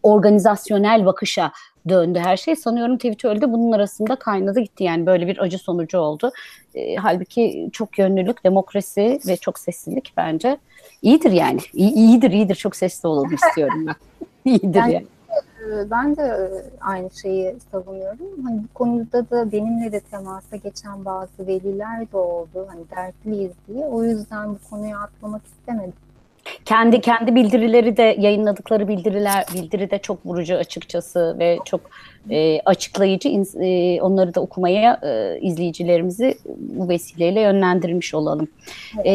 organizasyonel bakışa döndü her şey. Sanıyorum Twitter'de bunun arasında kaynadı gitti yani böyle bir acı sonucu oldu. E, halbuki çok yönlülük, demokrasi ve çok seslilik bence iyidir yani. İyi, iyidir, iyidir. Çok sesli olalım istiyorum ben. iyidir Yani- yani. Ee, Ben de e, aynı şeyi savunuyorum. Hani bu konuda da benimle de temasa geçen bazı veliler de oldu. Hani dertliyiz diye. O yüzden bu konuyu atlamak istemedim. Kendi kendi bildirileri de yayınladıkları bildiriler bildiri de çok vurucu açıkçası ve çok e, açıklayıcı e, onları da okumaya e, izleyicilerimizi bu vesileyle yönlendirmiş olalım. E,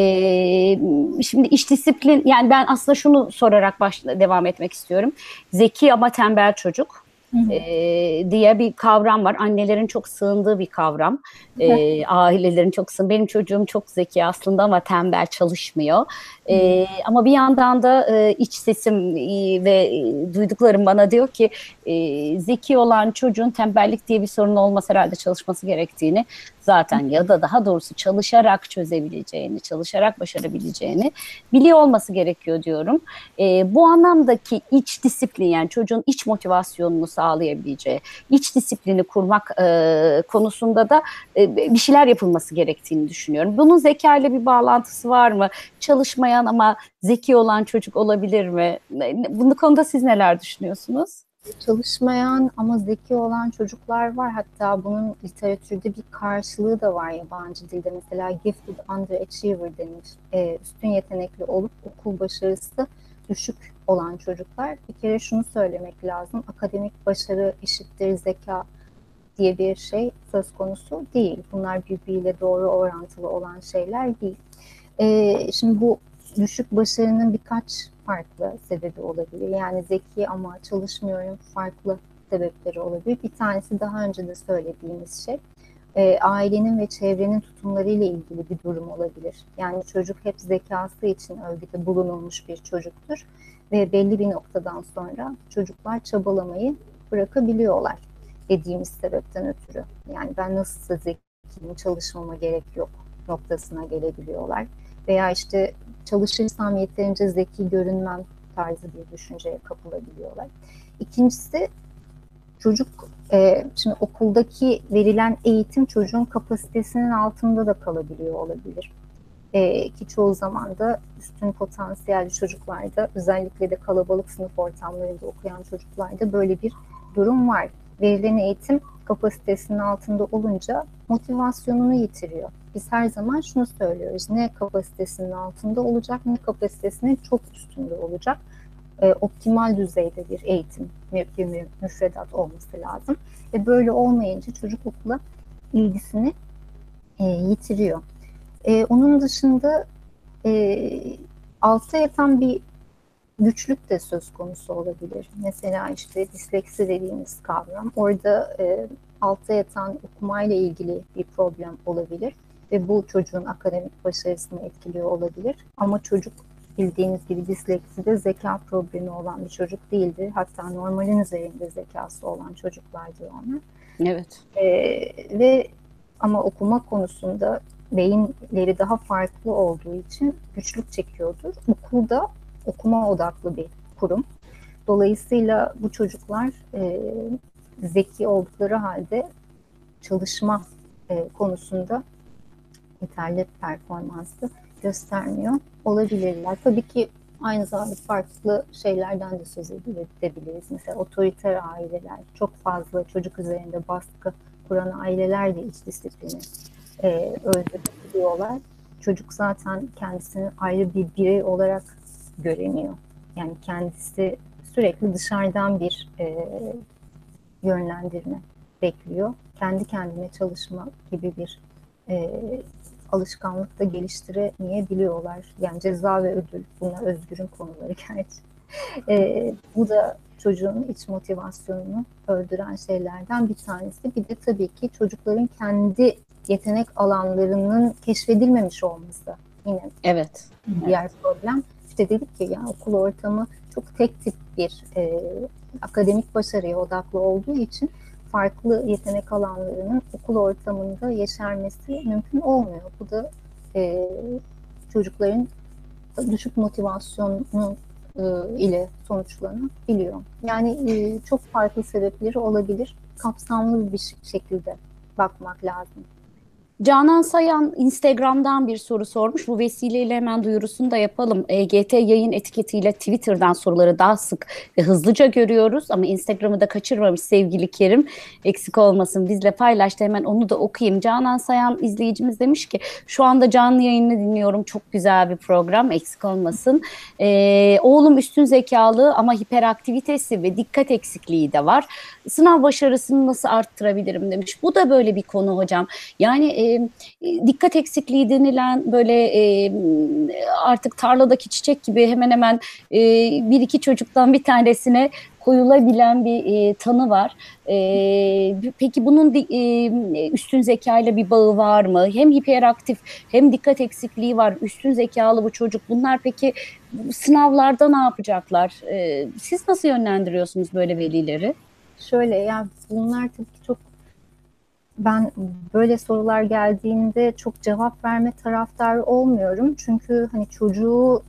şimdi iş disiplin yani ben aslında şunu sorarak baş, devam etmek istiyorum. Zeki ama tembel çocuk e, diye bir kavram var. Annelerin çok sığındığı bir kavram. E, ailelerin çok sığın. Benim çocuğum çok zeki aslında ama tembel çalışmıyor. E, ama bir yandan da e, iç sesim e, ve duyduklarım bana diyor ki e, zeki olan çocuğun tembellik diye bir sorun olmasa herhalde çalışması gerektiğini zaten ya da daha doğrusu çalışarak çözebileceğini, çalışarak başarabileceğini biliyor olması gerekiyor diyorum. E, bu anlamdaki iç disiplin yani çocuğun iç motivasyonunu sağlayabileceği, iç disiplini kurmak e, konusunda da e, bir şeyler yapılması gerektiğini düşünüyorum. Bunun zeka ile bir bağlantısı var mı? Çalışmayan ama zeki olan çocuk olabilir mi? Bu konuda siz neler düşünüyorsunuz? Çalışmayan ama zeki olan çocuklar var. Hatta bunun literatürde bir karşılığı da var yabancı dilde. Mesela gifted underachiever denir. Ee, üstün yetenekli olup okul başarısı düşük olan çocuklar. Bir kere şunu söylemek lazım. Akademik başarı eşittir zeka diye bir şey söz konusu değil. Bunlar birbiriyle doğru orantılı olan şeyler değil. Ee, şimdi bu düşük başarının birkaç farklı sebebi olabilir. Yani zeki ama çalışmıyorum farklı sebepleri olabilir. Bir tanesi daha önce de söylediğimiz şey e, ailenin ve çevrenin tutumlarıyla ilgili bir durum olabilir. Yani çocuk hep zekası için övgüde bulunulmuş bir çocuktur ve belli bir noktadan sonra çocuklar çabalamayı bırakabiliyorlar dediğimiz sebepten ötürü. Yani ben nasılsa zekiyim, çalışmama gerek yok noktasına gelebiliyorlar. Veya işte çalışırsam yeterince zeki görünmem tarzı bir düşünceye kapılabiliyorlar. İkincisi çocuk e, şimdi okuldaki verilen eğitim çocuğun kapasitesinin altında da kalabiliyor olabilir. E, ki çoğu zaman da üstün potansiyelli çocuklarda özellikle de kalabalık sınıf ortamlarında okuyan çocuklarda böyle bir durum var. Verilen eğitim kapasitesinin altında olunca motivasyonunu yitiriyor. Biz her zaman şunu söylüyoruz. Ne kapasitesinin altında olacak ne kapasitesinin çok üstünde olacak. E, optimal düzeyde bir eğitim, bir mü- müfredat olması lazım. Ve böyle olmayınca çocuk okula ilgisini e, yitiriyor. E, onun dışında e, altta yatan bir güçlük de söz konusu olabilir. Mesela işte disleksi dediğimiz kavram. Orada e, altta yatan okumayla ilgili bir problem olabilir ve bu çocuğun akademik başarısını etkiliyor olabilir. Ama çocuk bildiğiniz gibi dislekside zeka problemi olan bir çocuk değildir. Hatta normalin üzerinde zekası olan çocuklardır onlar. Evet. Ee, ve ama okuma konusunda beyinleri daha farklı olduğu için güçlük çekiyordur. Okulda okuma odaklı bir kurum. Dolayısıyla bu çocuklar e, zeki oldukları halde çalışma e, konusunda yeterli performansı göstermiyor olabilirler. Tabii ki aynı zamanda farklı şeylerden de söz edebiliriz. Mesela otoriter aileler, çok fazla çocuk üzerinde baskı kuran aileler de iç disiplini e, öldürüyorlar. Çocuk zaten kendisini ayrı bir birey olarak göremiyor. Yani kendisi sürekli dışarıdan bir e, yönlendirme bekliyor. Kendi kendine çalışma gibi bir e, alışkanlık da geliştiremeyebiliyorlar. Yani ceza ve ödül bunlar özgürün konuları gerçi. E, bu da çocuğun iç motivasyonunu öldüren şeylerden bir tanesi. Bir de tabii ki çocukların kendi yetenek alanlarının keşfedilmemiş olması yine Evet. diğer problem. İşte dedik ki yani okul ortamı çok tek tip bir e, akademik başarıya odaklı olduğu için farklı yetenek alanlarının okul ortamında yeşermesi mümkün olmuyor. Bu da e, çocukların düşük motivasyonunu e, ile sonuçlanabiliyor. Yani e, çok farklı sebepleri olabilir. Kapsamlı bir şekilde bakmak lazım. Canan Sayan Instagram'dan bir soru sormuş. Bu vesileyle hemen duyurusunu da yapalım. EGT yayın etiketiyle Twitter'dan soruları daha sık ve hızlıca görüyoruz ama Instagram'ı da kaçırmamış sevgili Kerim. Eksik olmasın bizle paylaştı. Hemen onu da okuyayım. Canan Sayan izleyicimiz demiş ki şu anda canlı yayını dinliyorum. Çok güzel bir program. Eksik olmasın. Ee, oğlum üstün zekalı ama hiperaktivitesi ve dikkat eksikliği de var. Sınav başarısını nasıl arttırabilirim demiş. Bu da böyle bir konu hocam. Yani e, dikkat eksikliği denilen böyle e, artık tarladaki çiçek gibi hemen hemen e, bir iki çocuktan bir tanesine koyulabilen bir e, tanı var. E, peki bunun e, üstün zeka ile bir bağı var mı? Hem hiperaktif hem dikkat eksikliği var. Üstün zekalı bu çocuk. Bunlar peki sınavlarda ne yapacaklar? E, siz nasıl yönlendiriyorsunuz böyle velileri? Şöyle yani bunlar tabii ki çok ben böyle sorular geldiğinde çok cevap verme taraftarı olmuyorum. Çünkü hani çocuğu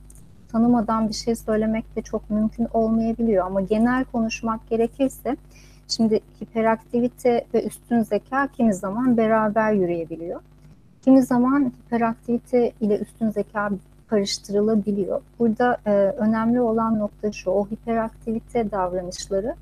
tanımadan bir şey söylemek de çok mümkün olmayabiliyor. Ama genel konuşmak gerekirse şimdi hiperaktivite ve üstün zeka kimi zaman beraber yürüyebiliyor. Kimi zaman hiperaktivite ile üstün zeka karıştırılabiliyor. Burada e, önemli olan nokta şu, o hiperaktivite davranışları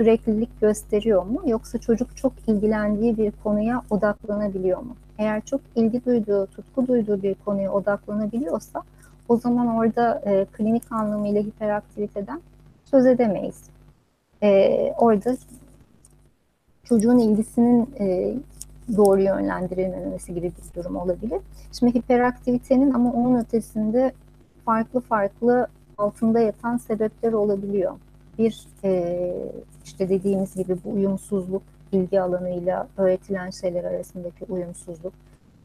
süreklilik gösteriyor mu yoksa çocuk çok ilgilendiği bir konuya odaklanabiliyor mu? Eğer çok ilgi duyduğu, tutku duyduğu bir konuya odaklanabiliyorsa o zaman orada e, klinik anlamıyla hiperaktiviteden söz edemeyiz. E, orada çocuğun ilgisinin e, doğru yönlendirilmemesi gibi bir durum olabilir. Şimdi hiperaktivitenin ama onun ötesinde farklı farklı altında yatan sebepler olabiliyor. Bir e, işte dediğimiz gibi bu uyumsuzluk, ilgi alanıyla öğretilen şeyler arasındaki uyumsuzluk.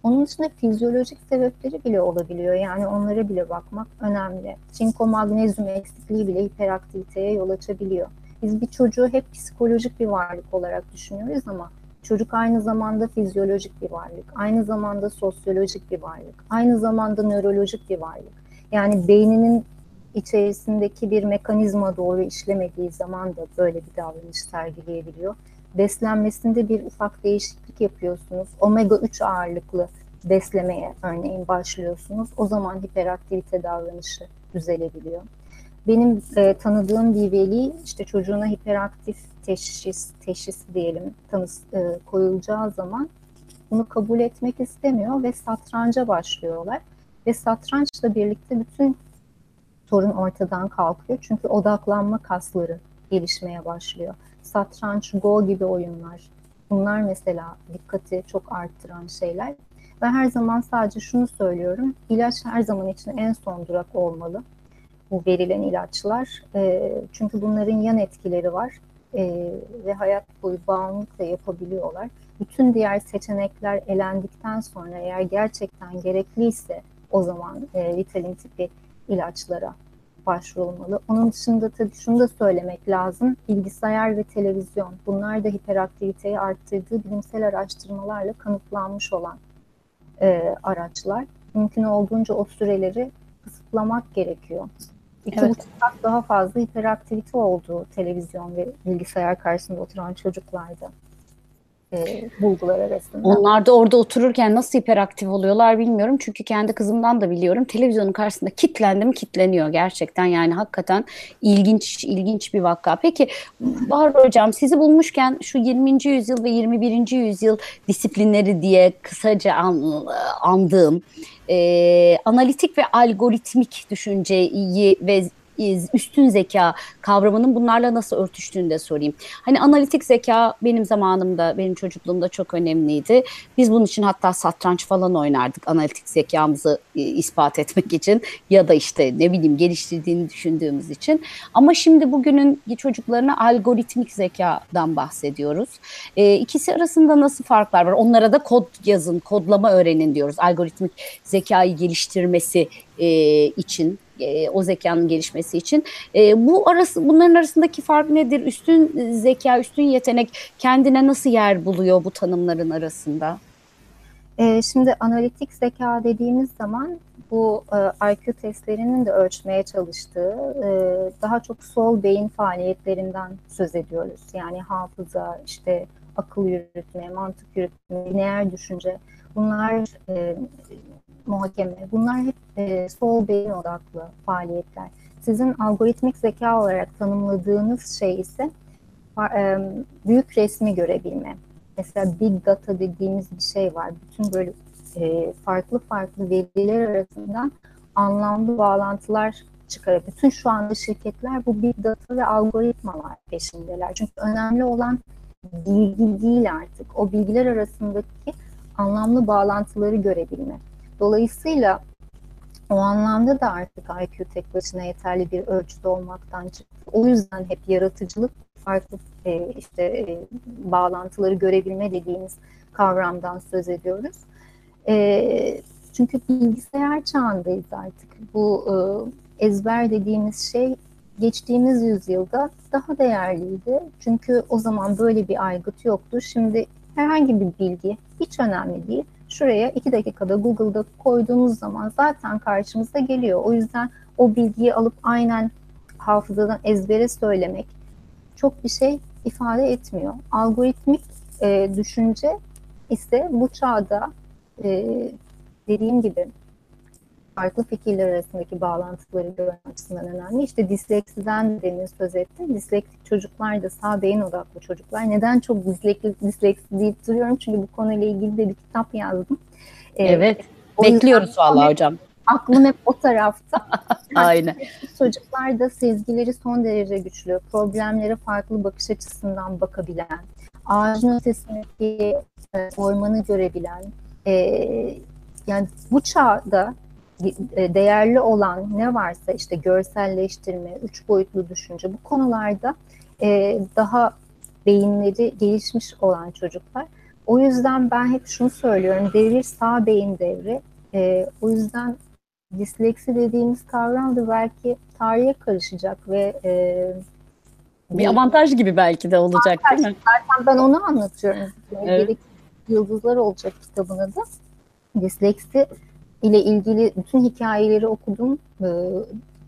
Onun dışında fizyolojik sebepleri bile olabiliyor. Yani onlara bile bakmak önemli. Çinko magnezyum eksikliği bile hiperaktiviteye yol açabiliyor. Biz bir çocuğu hep psikolojik bir varlık olarak düşünüyoruz ama çocuk aynı zamanda fizyolojik bir varlık, aynı zamanda sosyolojik bir varlık, aynı zamanda nörolojik bir varlık. Yani beyninin içerisindeki bir mekanizma doğru işlemediği zaman da böyle bir davranış sergileyebiliyor. Beslenmesinde bir ufak değişiklik yapıyorsunuz. Omega 3 ağırlıklı beslemeye örneğin başlıyorsunuz. O zaman hiperaktivite davranışı düzelebiliyor. Benim e, tanıdığım bir veli işte çocuğuna hiperaktif teşhis, teşhis diyelim tanıs, e, koyulacağı zaman bunu kabul etmek istemiyor ve satranca başlıyorlar. Ve satrançla birlikte bütün sorun ortadan kalkıyor. Çünkü odaklanma kasları gelişmeye başlıyor. Satranç, Go gibi oyunlar. Bunlar mesela dikkati çok arttıran şeyler. Ve her zaman sadece şunu söylüyorum. İlaç her zaman için en son durak olmalı. Bu verilen ilaçlar. E, çünkü bunların yan etkileri var. E, ve hayat boyu bağımlılık da yapabiliyorlar. Bütün diğer seçenekler elendikten sonra eğer gerçekten gerekliyse o zaman e, Ritalin tipi ilaçlara başvurulmalı. Onun dışında tabii şunu da söylemek lazım. Bilgisayar ve televizyon bunlar da hiperaktiviteyi arttırdığı bilimsel araştırmalarla kanıtlanmış olan e, araçlar. Mümkün olduğunca o süreleri kısıtlamak gerekiyor. İki evet. buçuk saat daha fazla hiperaktivite olduğu televizyon ve bilgisayar karşısında oturan çocuklarda e, bulgular arasında. Onlar da orada otururken nasıl hiperaktif oluyorlar bilmiyorum. Çünkü kendi kızımdan da biliyorum. Televizyonun karşısında kitlendim kitleniyor gerçekten. Yani hakikaten ilginç ilginç bir vaka. Peki Bahar Hocam sizi bulmuşken şu 20. yüzyıl ve 21. yüzyıl disiplinleri diye kısaca an, andığım e, analitik ve algoritmik düşünceyi ve üstün zeka kavramının bunlarla nasıl örtüştüğünü de sorayım. Hani analitik zeka benim zamanımda, benim çocukluğumda çok önemliydi. Biz bunun için hatta satranç falan oynardık analitik zekamızı ispat etmek için ya da işte ne bileyim geliştirdiğini düşündüğümüz için. Ama şimdi bugünün çocuklarına algoritmik zekadan bahsediyoruz. E, ikisi arasında nasıl farklar var? Onlara da kod yazın, kodlama öğrenin diyoruz. Algoritmik zekayı geliştirmesi e, için e, o zekanın gelişmesi için. E, bu arası bunların arasındaki fark nedir? Üstün zeka, üstün yetenek kendine nasıl yer buluyor bu tanımların arasında? E, şimdi analitik zeka dediğimiz zaman bu e, IQ testlerinin de ölçmeye çalıştığı e, daha çok sol beyin faaliyetlerinden söz ediyoruz. Yani hafıza, işte akıl yürütme, mantık yürütme, lineer düşünce bunlar e, muhakeme. Bunlar hep e, sol beyin odaklı faaliyetler. Sizin algoritmik zeka olarak tanımladığınız şey ise e, büyük resmi görebilme. Mesela big data dediğimiz bir şey var. Bütün böyle e, farklı farklı veriler arasından anlamlı bağlantılar çıkarıp bütün şu anda şirketler bu big data ve algoritmalar peşindeler. Çünkü önemli olan bilgi değil artık. O bilgiler arasındaki anlamlı bağlantıları görebilme. Dolayısıyla o anlamda da artık IQ tek başına yeterli bir ölçüde olmaktan çıktı. O yüzden hep yaratıcılık, farklı e, işte e, bağlantıları görebilme dediğimiz kavramdan söz ediyoruz. E, çünkü bilgisayar çağındayız artık. Bu e, ezber dediğimiz şey geçtiğimiz yüzyılda daha değerliydi. Çünkü o zaman böyle bir aygıt yoktu. Şimdi herhangi bir bilgi hiç önemli değil. Şuraya iki dakikada Google'da koyduğumuz zaman zaten karşımıza geliyor. O yüzden o bilgiyi alıp aynen hafızadan ezbere söylemek çok bir şey ifade etmiyor. Algoritmik e, düşünce ise bu çağda e, dediğim gibi farklı fikirler arasındaki bağlantıları görmek açısından önemli. İşte disleksiden demin söz ettim. Disleksik çocuklar da sağ beyin odaklı çocuklar. Neden çok disleksi, disleksi deyip duruyorum? Çünkü bu konuyla ilgili de bir kitap yazdım. Ee, evet. Bekliyoruz vallahi hocam. Aklım hep o tarafta. Aynen. Çocuklar da sezgileri son derece güçlü. Problemlere farklı bakış açısından bakabilen, ağacın ötesindeki e, ormanı görebilen, e, yani bu çağda değerli olan ne varsa işte görselleştirme, üç boyutlu düşünce bu konularda e, daha beyinleri gelişmiş olan çocuklar. O yüzden ben hep şunu söylüyorum, devir sağ beyin devri. E, o yüzden disleksi dediğimiz kavram da belki tarihe karışacak ve bir, bir avantaj gibi belki de olacak avantaj. değil mi? Zaten ben onu anlatıyorum. Evet. Yıldızlar olacak kitabın adı. Disleksi ile ilgili bütün hikayeleri okudum. Ee,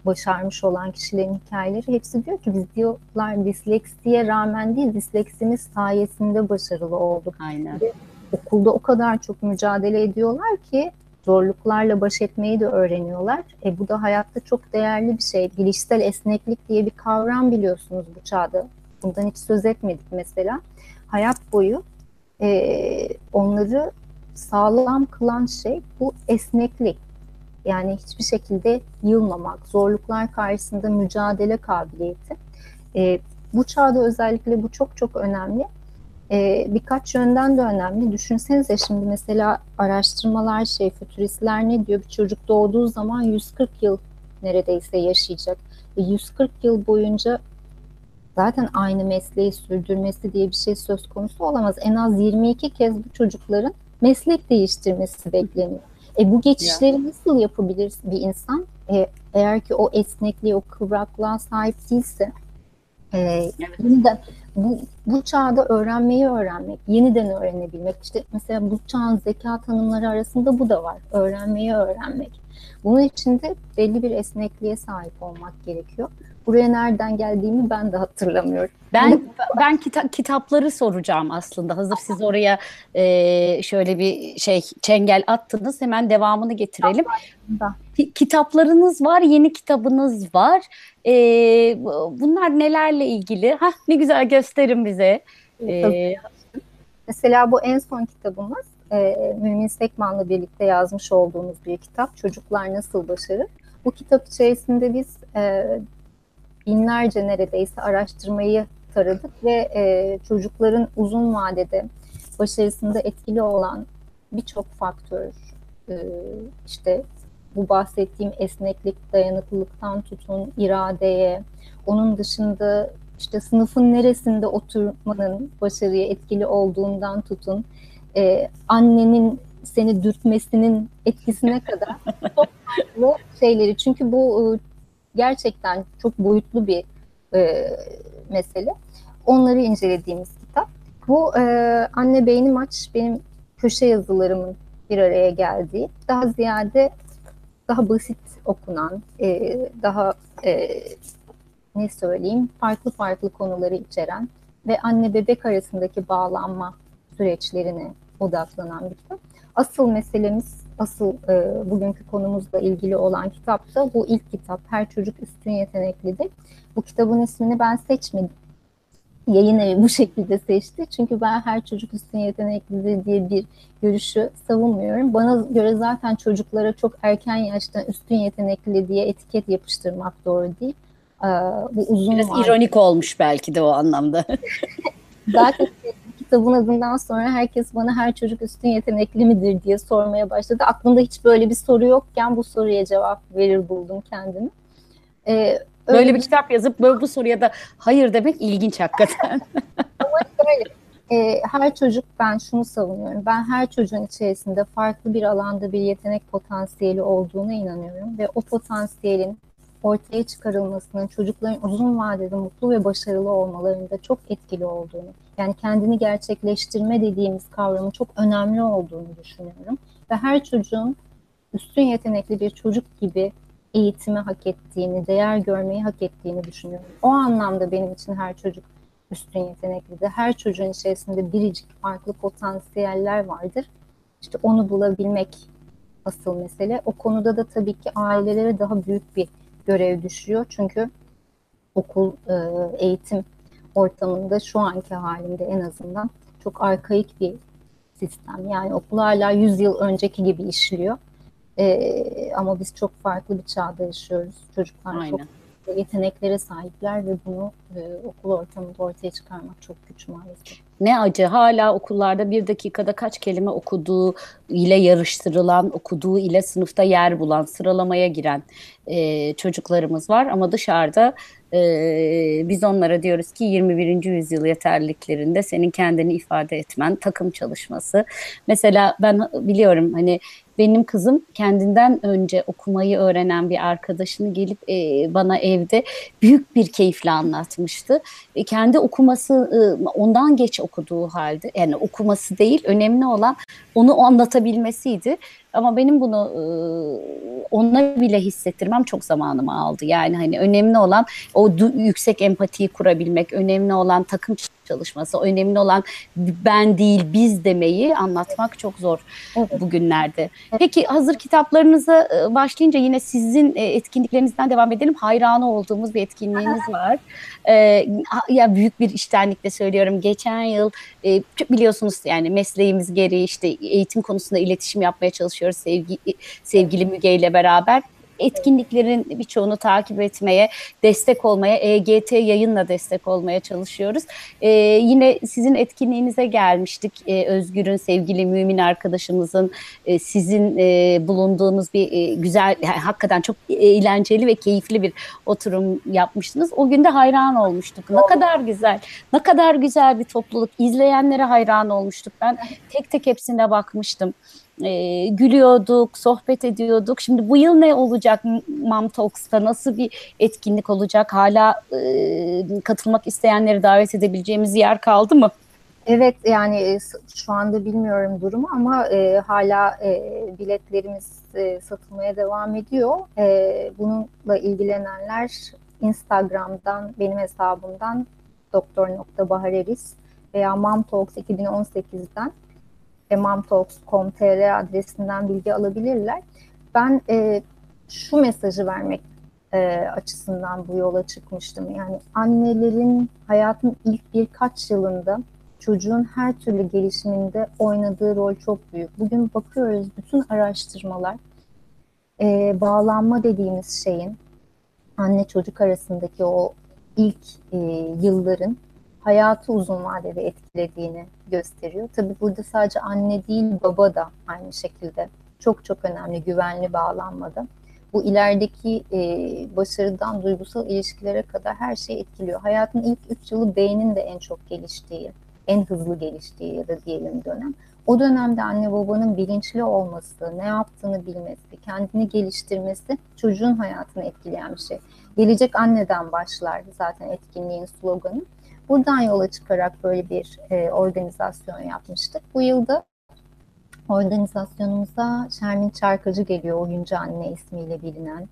başarmış olan kişilerin hikayeleri hepsi diyor ki biz diyorlar disleksiye rağmen değil disleksimiz sayesinde başarılı olduk. Aynen. Ve okulda o kadar çok mücadele ediyorlar ki zorluklarla baş etmeyi de öğreniyorlar. E, bu da hayatta çok değerli bir şey. Bilişsel esneklik diye bir kavram biliyorsunuz bu çağda. Bundan hiç söz etmedik mesela. Hayat boyu e, onları sağlam kılan şey bu esneklik. Yani hiçbir şekilde yılmamak, zorluklar karşısında mücadele kabiliyeti. E, bu çağda özellikle bu çok çok önemli. E, birkaç yönden de önemli. Düşünsenize şimdi mesela araştırmalar şey, fütüristler ne diyor? Bir çocuk doğduğu zaman 140 yıl neredeyse yaşayacak. Ve 140 yıl boyunca zaten aynı mesleği sürdürmesi diye bir şey söz konusu olamaz. En az 22 kez bu çocukların meslek değiştirmesi bekleniyor. E bu geçişleri nasıl yapabilir bir insan? E, eğer ki o esnekliğe, o kıvraklığa sahip değilse e, evet. yeniden bu, bu çağda öğrenmeyi öğrenmek, yeniden öğrenebilmek. İşte mesela bu çağın zeka tanımları arasında bu da var. Öğrenmeyi öğrenmek. Bunun için de belli bir esnekliğe sahip olmak gerekiyor. Buraya nereden geldiğimi ben de hatırlamıyorum. Ben ben kita- kitapları soracağım aslında. Hazır siz oraya e, şöyle bir şey çengel attınız. Hemen devamını getirelim. Kitaplarınız var, yeni kitabınız var. E, bunlar nelerle ilgili? Ha ne güzel gösterin bize. E, Mesela bu en son kitabımız e, Mümin Sekman'la birlikte yazmış olduğumuz bir kitap. Çocuklar Nasıl Başarır? Bu kitap içerisinde biz e, binlerce neredeyse araştırmayı taradık ve e, çocukların uzun vadede başarısında etkili olan birçok faktör, e, işte bu bahsettiğim esneklik, dayanıklılıktan tutun iradeye, onun dışında işte sınıfın neresinde oturmanın başarıya etkili olduğundan tutun, e, annenin seni dürtmesinin etkisine kadar çok şeyleri. Çünkü bu e, gerçekten çok boyutlu bir e, mesele. Onları incelediğimiz kitap. Bu e, Anne Beyni Maç benim köşe yazılarımın bir araya geldiği, daha ziyade daha basit okunan, e, daha e, ne söyleyeyim farklı farklı konuları içeren ve anne bebek arasındaki bağlanma süreçlerine odaklanan bir kitap. Asıl meselemiz, asıl e, bugünkü konumuzla ilgili olan kitap da bu ilk kitap. Her çocuk üstün yeteneklidir. Bu kitabın ismini ben seçmedim. Yayın evi bu şekilde seçti. Çünkü ben her çocuk üstün yeteneklidir diye bir görüşü savunmuyorum. Bana göre zaten çocuklara çok erken yaştan üstün yetenekli diye etiket yapıştırmak doğru değil. Ee, bu uzun Biraz vadeli- ironik olmuş belki de o anlamda. Zaten kitabın adından sonra herkes bana her çocuk üstün yetenekli midir diye sormaya başladı. Aklımda hiç böyle bir soru yokken bu soruya cevap verir buldum kendimi. Ee, öyle Böyle bir kitap yazıp böyle bu soruya da hayır demek ilginç hakikaten. e, her çocuk ben şunu savunuyorum. Ben her çocuğun içerisinde farklı bir alanda bir yetenek potansiyeli olduğuna inanıyorum ve o potansiyelin ortaya çıkarılmasının çocukların uzun vadede mutlu ve başarılı olmalarında çok etkili olduğunu, yani kendini gerçekleştirme dediğimiz kavramın çok önemli olduğunu düşünüyorum. Ve her çocuğun üstün yetenekli bir çocuk gibi eğitimi hak ettiğini, değer görmeyi hak ettiğini düşünüyorum. O anlamda benim için her çocuk üstün yeteneklidir. Her çocuğun içerisinde biricik farklı potansiyeller vardır. İşte onu bulabilmek asıl mesele. O konuda da tabii ki ailelere daha büyük bir görev düşüyor. Çünkü okul e, eğitim ortamında şu anki halinde en azından çok arkaik bir sistem. Yani okul hala 100 yıl önceki gibi işliyor. E, ama biz çok farklı bir çağda yaşıyoruz. Çocuklar çok Aynen. yeteneklere sahipler ve bunu e, okul ortamında ortaya çıkarmak çok güç maalesef. Ne acı hala okullarda bir dakikada kaç kelime okuduğu ile yarıştırılan, okuduğu ile sınıfta yer bulan, sıralamaya giren e, çocuklarımız var. Ama dışarıda e, biz onlara diyoruz ki 21. yüzyıl yeterliliklerinde senin kendini ifade etmen, takım çalışması. Mesela ben biliyorum hani benim kızım kendinden önce okumayı öğrenen bir arkadaşını gelip e, bana evde büyük bir keyifle anlatmıştı. E, kendi okuması e, ondan geç okuduğu halde yani okuması değil önemli olan onu anlatabilmesiydi. Ama benim bunu e, ona bile hissettirmem çok zamanımı aldı. Yani hani önemli olan o yüksek empatiyi kurabilmek, önemli olan takım çalışması, önemli olan ben değil biz demeyi anlatmak çok zor Evet. bugünlerde. Peki hazır kitaplarınıza başlayınca yine sizin etkinliklerinizden devam edelim. Hayranı olduğumuz bir etkinliğiniz var. E, ha- ya büyük bir iştenlikle söylüyorum. Geçen yıl biliyorsunuz yani mesleğimiz gereği işte eğitim konusunda iletişim yapmaya çalışıyoruz sevgi, sevgili Müge ile beraber. Etkinliklerin birçoğunu takip etmeye, destek olmaya, EGT yayınla destek olmaya çalışıyoruz. Ee, yine sizin etkinliğinize gelmiştik. Ee, Özgür'ün sevgili mümin arkadaşımızın e, sizin e, bulunduğunuz bir e, güzel, yani hakikaten çok eğlenceli ve keyifli bir oturum yapmıştınız. O gün de hayran olmuştuk. Ne kadar güzel, ne kadar güzel bir topluluk. İzleyenlere hayran olmuştuk. Ben tek tek hepsine bakmıştım. E, gülüyorduk, sohbet ediyorduk. Şimdi bu yıl ne olacak Mam Talks'ta? Nasıl bir etkinlik olacak? Hala e, katılmak isteyenleri davet edebileceğimiz yer kaldı mı? Evet yani e, şu anda bilmiyorum durumu ama e, hala e, biletlerimiz e, satılmaya devam ediyor. E, bununla ilgilenenler Instagram'dan benim hesabımdan doktor.bahareris veya Mamtalks 2018'den ve mamtalks.com.tr adresinden bilgi alabilirler. Ben e, şu mesajı vermek e, açısından bu yola çıkmıştım. Yani annelerin hayatın ilk birkaç yılında çocuğun her türlü gelişiminde oynadığı rol çok büyük. Bugün bakıyoruz bütün araştırmalar e, bağlanma dediğimiz şeyin anne çocuk arasındaki o ilk e, yılların hayatı uzun vadede etkilediğini gösteriyor. Tabii burada sadece anne değil baba da aynı şekilde çok çok önemli güvenli bağlanmada. Bu ilerideki e, başarıdan duygusal ilişkilere kadar her şeyi etkiliyor. Hayatın ilk üç yılı beynin de en çok geliştiği, en hızlı geliştiği ya da diyelim dönem. O dönemde anne babanın bilinçli olması, ne yaptığını bilmesi, kendini geliştirmesi çocuğun hayatını etkileyen bir şey. Gelecek anneden başlar zaten etkinliğin sloganı. Buradan yola çıkarak böyle bir e, organizasyon yapmıştık. Bu yılda Organizasyonumuza Şermin Çarkacı geliyor, oyuncu anne ismiyle bilinen.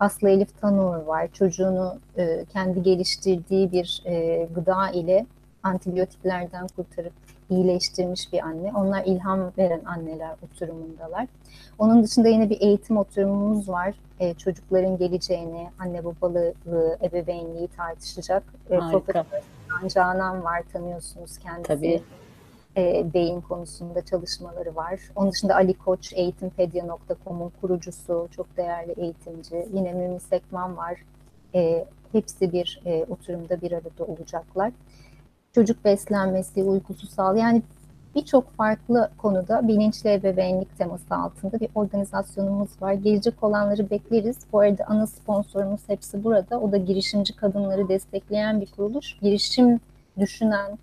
Aslı Elif Tanur var. Çocuğunu e, kendi geliştirdiği bir e, gıda ile antibiyotiklerden kurtarıp iyileştirmiş bir anne. Onlar ilham veren anneler oturumundalar. Onun dışında yine bir eğitim oturumumuz var. E, çocukların geleceğini, anne babalığı, ebeveynliği tartışacak. E, Harika. Profesör Can Canan var, tanıyorsunuz kendisi. Tabii. E, beyin konusunda çalışmaları var. Onun dışında Ali Koç, eğitimpedia.com'un kurucusu, çok değerli eğitimci. Yine Mümin Sekman var. E, hepsi bir e, oturumda bir arada olacaklar. Çocuk beslenmesi, uykusu sağlığı yani birçok farklı konuda bilinçli ebeveynlik teması altında bir organizasyonumuz var. Gelecek olanları bekleriz. Bu arada ana sponsorumuz hepsi burada. O da girişimci kadınları destekleyen bir kuruluş. Girişim düşünen,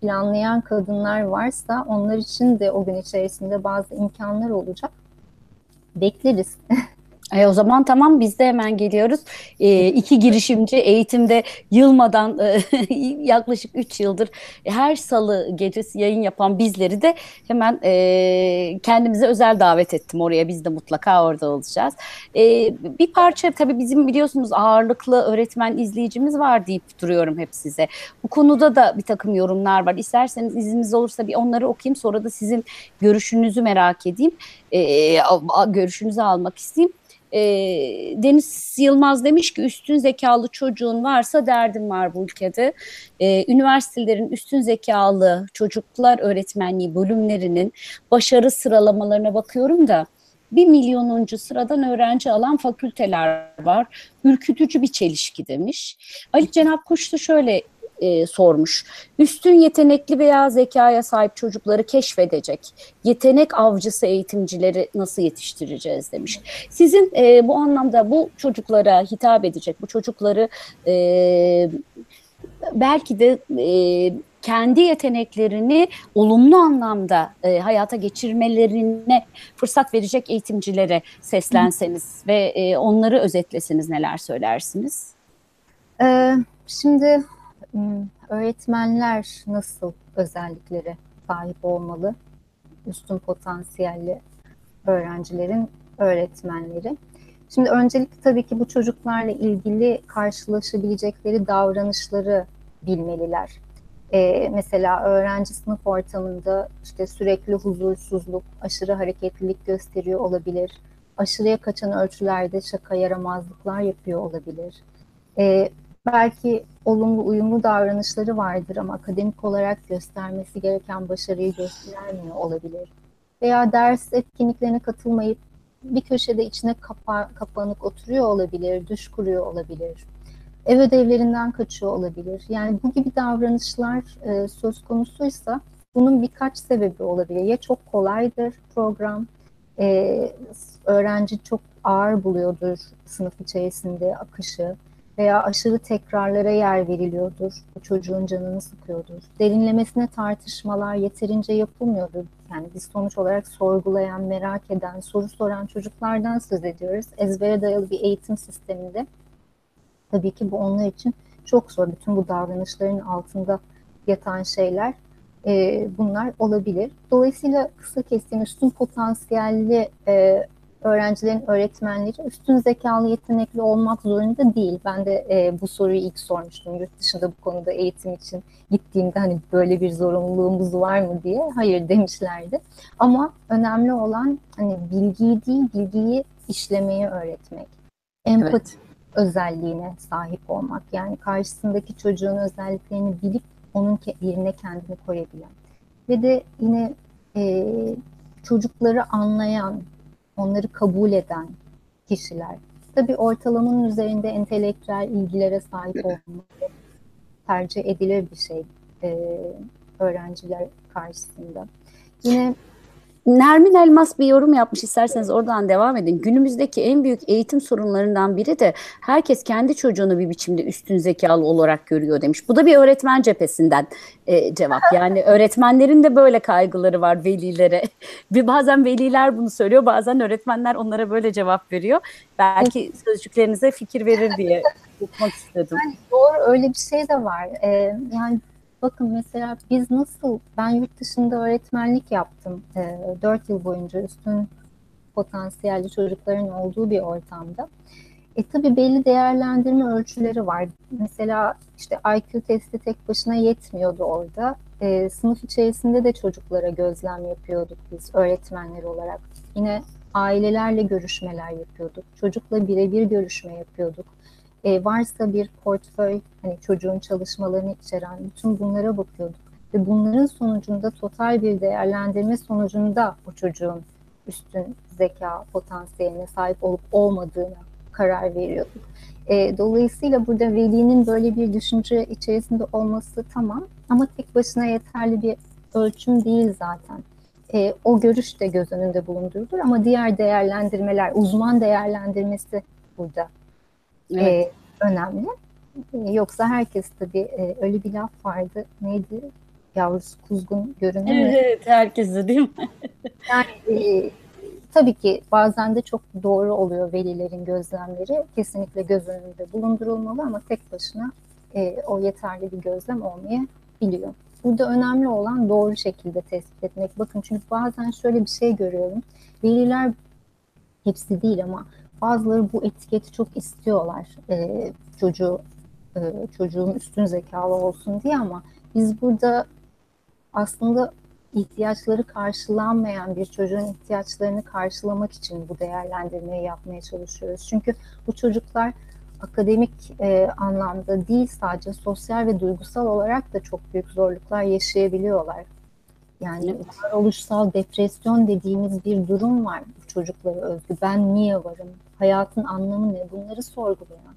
planlayan kadınlar varsa onlar için de o gün içerisinde bazı imkanlar olacak. Bekleriz. E, o zaman tamam biz de hemen geliyoruz. E, iki girişimci eğitimde yılmadan e, yaklaşık 3 yıldır her salı gecesi yayın yapan bizleri de hemen e, kendimize özel davet ettim oraya. Biz de mutlaka orada olacağız. E, bir parça tabii bizim biliyorsunuz ağırlıklı öğretmen izleyicimiz var deyip duruyorum hep size. Bu konuda da bir takım yorumlar var. İsterseniz izniniz olursa bir onları okuyayım sonra da sizin görüşünüzü merak edeyim. E, görüşünüzü almak isteyeyim. E, Deniz Yılmaz demiş ki üstün zekalı çocuğun varsa derdim var bu ülkede. E, üniversitelerin üstün zekalı çocuklar öğretmenliği bölümlerinin başarı sıralamalarına bakıyorum da bir milyonuncu sıradan öğrenci alan fakülteler var. Ürkütücü bir çelişki demiş. Ali Cenap Kuş şöyle e, sormuş. Üstün yetenekli veya zekaya sahip çocukları keşfedecek yetenek avcısı eğitimcileri nasıl yetiştireceğiz demiş. Sizin e, bu anlamda bu çocuklara hitap edecek, bu çocukları e, belki de e, kendi yeteneklerini olumlu anlamda e, hayata geçirmelerine fırsat verecek eğitimcilere seslenseniz ve e, onları özetleseniz neler söylersiniz? Ee, şimdi öğretmenler nasıl özelliklere sahip olmalı? Üstün potansiyelli öğrencilerin öğretmenleri. Şimdi öncelikle tabii ki bu çocuklarla ilgili karşılaşabilecekleri davranışları bilmeliler. Ee, mesela öğrenci sınıf ortamında işte sürekli huzursuzluk, aşırı hareketlilik gösteriyor olabilir. Aşırıya kaçan ölçülerde şaka yaramazlıklar yapıyor olabilir. Ee, belki olumlu uyumlu davranışları vardır ama akademik olarak göstermesi gereken başarıyı göstermiyor olabilir. Veya ders etkinliklerine katılmayıp bir köşede içine kapa kapanık oturuyor olabilir, düş kuruyor olabilir. Ev ödevlerinden kaçıyor olabilir. Yani bu gibi davranışlar e, söz konusuysa bunun birkaç sebebi olabilir. Ya çok kolaydır program, e, öğrenci çok ağır buluyordur sınıf içerisinde akışı veya aşırı tekrarlara yer veriliyordur. Bu çocuğun canını sıkıyordur. Derinlemesine tartışmalar yeterince yapılmıyordur. Yani biz sonuç olarak sorgulayan, merak eden, soru soran çocuklardan söz ediyoruz. Ezbere dayalı bir eğitim sisteminde tabii ki bu onlar için çok zor. Bütün bu davranışların altında yatan şeyler e, bunlar olabilir. Dolayısıyla kısa keskin üstün potansiyelli e, öğrencilerin öğretmenleri üstün zekalı yetenekli olmak zorunda değil. Ben de e, bu soruyu ilk sormuştum yurt dışında bu konuda eğitim için gittiğimde hani böyle bir zorunluluğumuz var mı diye. Hayır demişlerdi. Ama önemli olan hani bilgiyi değil bilgiyi işlemeyi öğretmek. Empati evet. özelliğine sahip olmak. Yani karşısındaki çocuğun özelliklerini bilip onun yerine kendini koyabilen. Ve de yine e, çocukları anlayan, onları kabul eden kişiler. Tabii ortalamanın üzerinde entelektüel ilgilere sahip olmak tercih edilir bir şey e, öğrenciler karşısında. Yine Nermin Elmas bir yorum yapmış isterseniz oradan devam edin. Günümüzdeki en büyük eğitim sorunlarından biri de herkes kendi çocuğunu bir biçimde üstün zekalı olarak görüyor demiş. Bu da bir öğretmen cephesinden e, cevap. Yani öğretmenlerin de böyle kaygıları var velilere. Bir bazen veliler bunu söylüyor, bazen öğretmenler onlara böyle cevap veriyor. Belki sözcüklerinize fikir verir diye okumak istedim. Yani doğru öyle bir şey de var. Ee, yani bakın mesela biz nasıl, ben yurt dışında öğretmenlik yaptım. E, 4 yıl boyunca üstün potansiyelli çocukların olduğu bir ortamda. E tabii belli değerlendirme ölçüleri var. Mesela işte IQ testi tek başına yetmiyordu orada. E, sınıf içerisinde de çocuklara gözlem yapıyorduk biz öğretmenler olarak. Yine ailelerle görüşmeler yapıyorduk. Çocukla birebir görüşme yapıyorduk. E, varsa bir portföy, hani çocuğun çalışmalarını içeren bütün bunlara bakıyorduk. Ve bunların sonucunda total bir değerlendirme sonucunda o çocuğun üstün zeka potansiyeline sahip olup olmadığına karar veriyorduk. E, dolayısıyla burada velinin böyle bir düşünce içerisinde olması tamam ama tek başına yeterli bir ölçüm değil zaten. E, o görüş de göz önünde bulundurulur ama diğer değerlendirmeler, uzman değerlendirmesi burada evet. e, önemli. E, yoksa herkes tabii e, öyle bir laf vardı. Neydi? Yavrusu kuzgun görünür mü? Evet, herkese değil mi? yani e, tabii ki bazen de çok doğru oluyor velilerin gözlemleri. Kesinlikle göz önünde bulundurulmalı ama tek başına e, o yeterli bir gözlem olmayabiliyor. Burada önemli olan doğru şekilde tespit etmek. Bakın çünkü bazen şöyle bir şey görüyorum. Veliler hepsi değil ama bazıları bu etiketi çok istiyorlar. E, çocuğu e, çocuğun üstün zekalı olsun diye ama biz burada aslında ihtiyaçları karşılanmayan bir çocuğun ihtiyaçlarını karşılamak için bu değerlendirmeyi yapmaya çalışıyoruz. Çünkü bu çocuklar akademik e, anlamda değil sadece sosyal ve duygusal olarak da çok büyük zorluklar yaşayabiliyorlar. Yani evet. varoluşsal depresyon dediğimiz bir durum var bu çocuklara özgü. Ben niye varım? Hayatın anlamı ne? Bunları sorgulayan.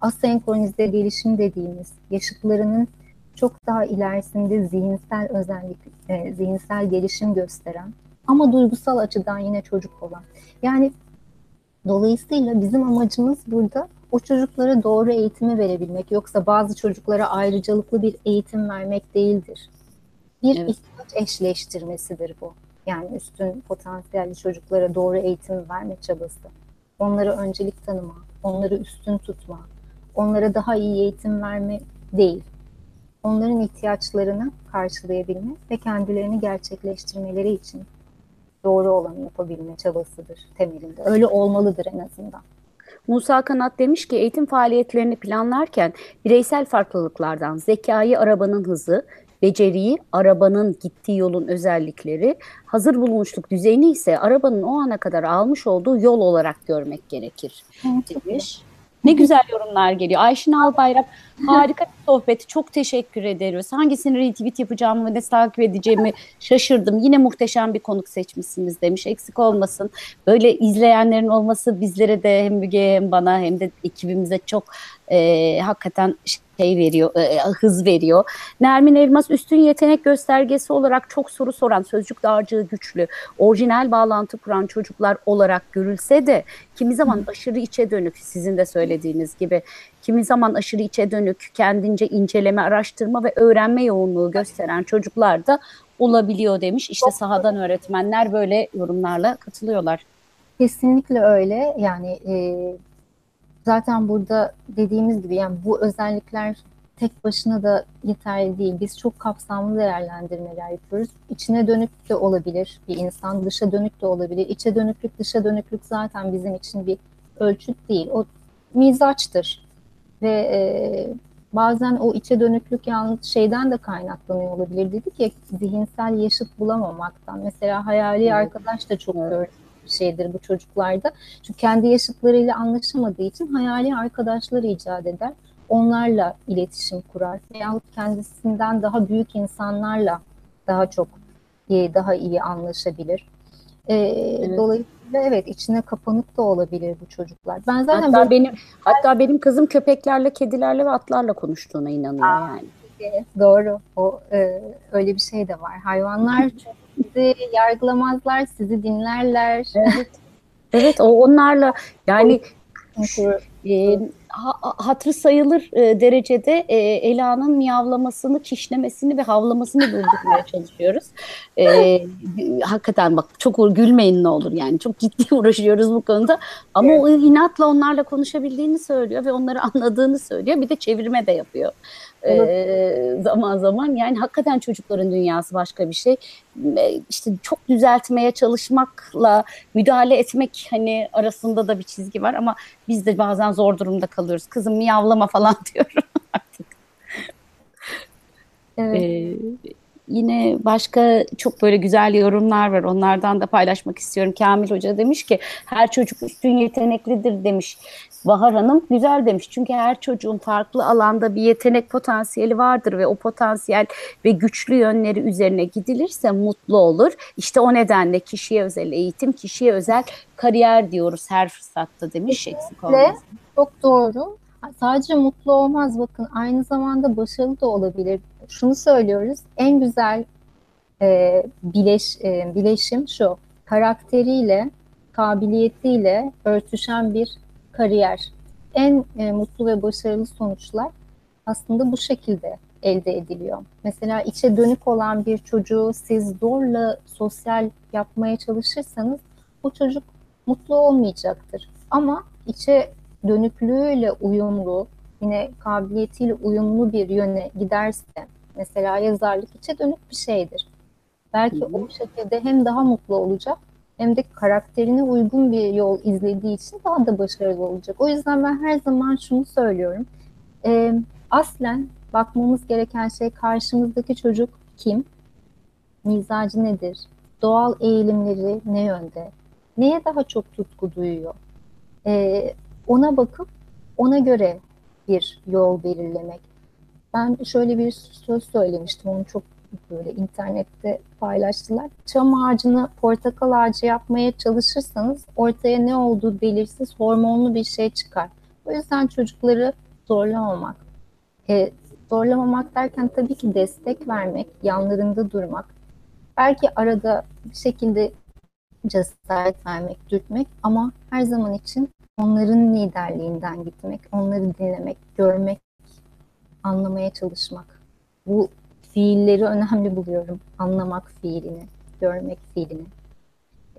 Asenkronize gelişim dediğimiz yaşıtlarının çok daha ilerisinde zihinsel özellik, e, zihinsel gelişim gösteren ama duygusal açıdan yine çocuk olan. Yani dolayısıyla bizim amacımız burada o çocuklara doğru eğitimi verebilmek. Yoksa bazı çocuklara ayrıcalıklı bir eğitim vermek değildir. Bir evet. ihtiyaç eşleştirmesidir bu. Yani üstün potansiyelli çocuklara doğru eğitim verme çabası. Onlara öncelik tanıma, onları üstün tutma, onlara daha iyi eğitim verme değil onların ihtiyaçlarını karşılayabilme ve kendilerini gerçekleştirmeleri için doğru olanı yapabilme çabasıdır temelinde. Öyle olmalıdır en azından. Musa Kanat demiş ki eğitim faaliyetlerini planlarken bireysel farklılıklardan zekayı arabanın hızı, beceriyi arabanın gittiği yolun özellikleri, hazır bulunuşluk düzeyini ise arabanın o ana kadar almış olduğu yol olarak görmek gerekir demiş. Ne güzel yorumlar geliyor. Ayşin Albayrak harika bir sohbet. Çok teşekkür ederiz. Hangisini retweet yapacağımı ve ne takip edeceğimi şaşırdım. Yine muhteşem bir konuk seçmişsiniz demiş. Eksik olmasın. Böyle izleyenlerin olması bizlere de hem Müge hem bana hem de ekibimize çok e, hakikaten şey veriyor, e, hız veriyor. Nermin Elmas üstün yetenek göstergesi olarak çok soru soran, sözcük dağarcığı güçlü, orijinal bağlantı kuran çocuklar olarak görülse de kimi zaman aşırı içe dönük sizin de söylediğiniz gibi kimi zaman aşırı içe dönük, kendince inceleme, araştırma ve öğrenme yoğunluğu gösteren çocuklar da olabiliyor demiş. İşte sahadan öğretmenler böyle yorumlarla katılıyorlar. Kesinlikle öyle. Yani e, zaten burada dediğimiz gibi yani bu özellikler tek başına da yeterli değil. Biz çok kapsamlı değerlendirmeler yapıyoruz. İçine dönük de olabilir bir insan, dışa dönük de olabilir. İçe dönüklük, dışa dönüklük zaten bizim için bir ölçüt değil. O mizaçtır. Ve e, bazen o içe dönüklük yalnız şeyden de kaynaklanıyor olabilir. Dedik ya zihinsel yaşıt bulamamaktan. Mesela hayali evet. arkadaş da çok evet bir şeydir bu çocuklarda. Çünkü kendi yaşıtlarıyla anlaşamadığı için hayali arkadaşlar icat eder. Onlarla iletişim kurar. Veyahut kendisinden daha büyük insanlarla daha çok daha iyi anlaşabilir. Ee, evet. Dolayısıyla evet içine kapanık da olabilir bu çocuklar. Ben zaten hatta böyle... benim hatta benim kızım köpeklerle, kedilerle ve atlarla konuştuğuna inanıyor Aa, yani. Doğru. O e, öyle bir şey de var. Hayvanlar sizi yargılamazlar, sizi dinlerler. Evet, evet o onlarla yani e, hatırı sayılır e, derecede e, Ela'nın miyavlamasını, kişnemesini ve havlamasını durdurmaya çalışıyoruz. E, hakikaten bak çok gülmeyin ne olur yani çok ciddi uğraşıyoruz bu konuda. Ama evet. o inatla onlarla konuşabildiğini söylüyor ve onları anladığını söylüyor. Bir de çevirme de yapıyor. E, zaman zaman. Yani hakikaten çocukların dünyası başka bir şey. E, işte çok düzeltmeye çalışmakla müdahale etmek hani arasında da bir çizgi var ama biz de bazen zor durumda kalıyoruz. Kızım miyavlama falan diyorum artık. Evet. Ee, yine başka çok böyle güzel yorumlar var. Onlardan da paylaşmak istiyorum. Kamil Hoca demiş ki her çocuk üstün yeteneklidir demiş. Bahar Hanım güzel demiş. Çünkü her çocuğun farklı alanda bir yetenek potansiyeli vardır ve o potansiyel ve güçlü yönleri üzerine gidilirse mutlu olur. İşte o nedenle kişiye özel eğitim, kişiye özel kariyer diyoruz her fırsatta demiş. Eksik olmaz. Çok doğru. Sadece mutlu olmaz bakın aynı zamanda başarılı da olabilir. Şunu söylüyoruz en güzel e, bileş, e, bileşim şu karakteriyle kabiliyetiyle örtüşen bir kariyer. En e, mutlu ve başarılı sonuçlar aslında bu şekilde elde ediliyor. Mesela içe dönük olan bir çocuğu siz zorla sosyal yapmaya çalışırsanız bu çocuk mutlu olmayacaktır. Ama içe dönüklüğüyle uyumlu, yine kabiliyetiyle uyumlu bir yöne giderse, mesela yazarlık içe dönük bir şeydir. Belki Hı hı. o şekilde hem daha mutlu olacak hem de karakterine uygun bir yol izlediği için daha da başarılı olacak. O yüzden ben her zaman şunu söylüyorum. Ee, aslen bakmamız gereken şey karşımızdaki çocuk kim? Mizacı nedir? Doğal eğilimleri ne yönde? Neye daha çok tutku duyuyor? Ee, ona bakıp ona göre bir yol belirlemek. Ben şöyle bir söz söylemiştim, onu çok böyle internette paylaştılar. Çam ağacını portakal ağacı yapmaya çalışırsanız ortaya ne olduğu belirsiz hormonlu bir şey çıkar. O yüzden çocukları zorlamamak. E, zorlamamak derken tabii ki destek vermek, yanlarında durmak. Belki arada bir şekilde cesaret vermek, dürtmek ama her zaman için onların liderliğinden gitmek, onları dinlemek, görmek, anlamaya çalışmak. Bu fiilleri önemli buluyorum. Anlamak fiilini, görmek fiilini,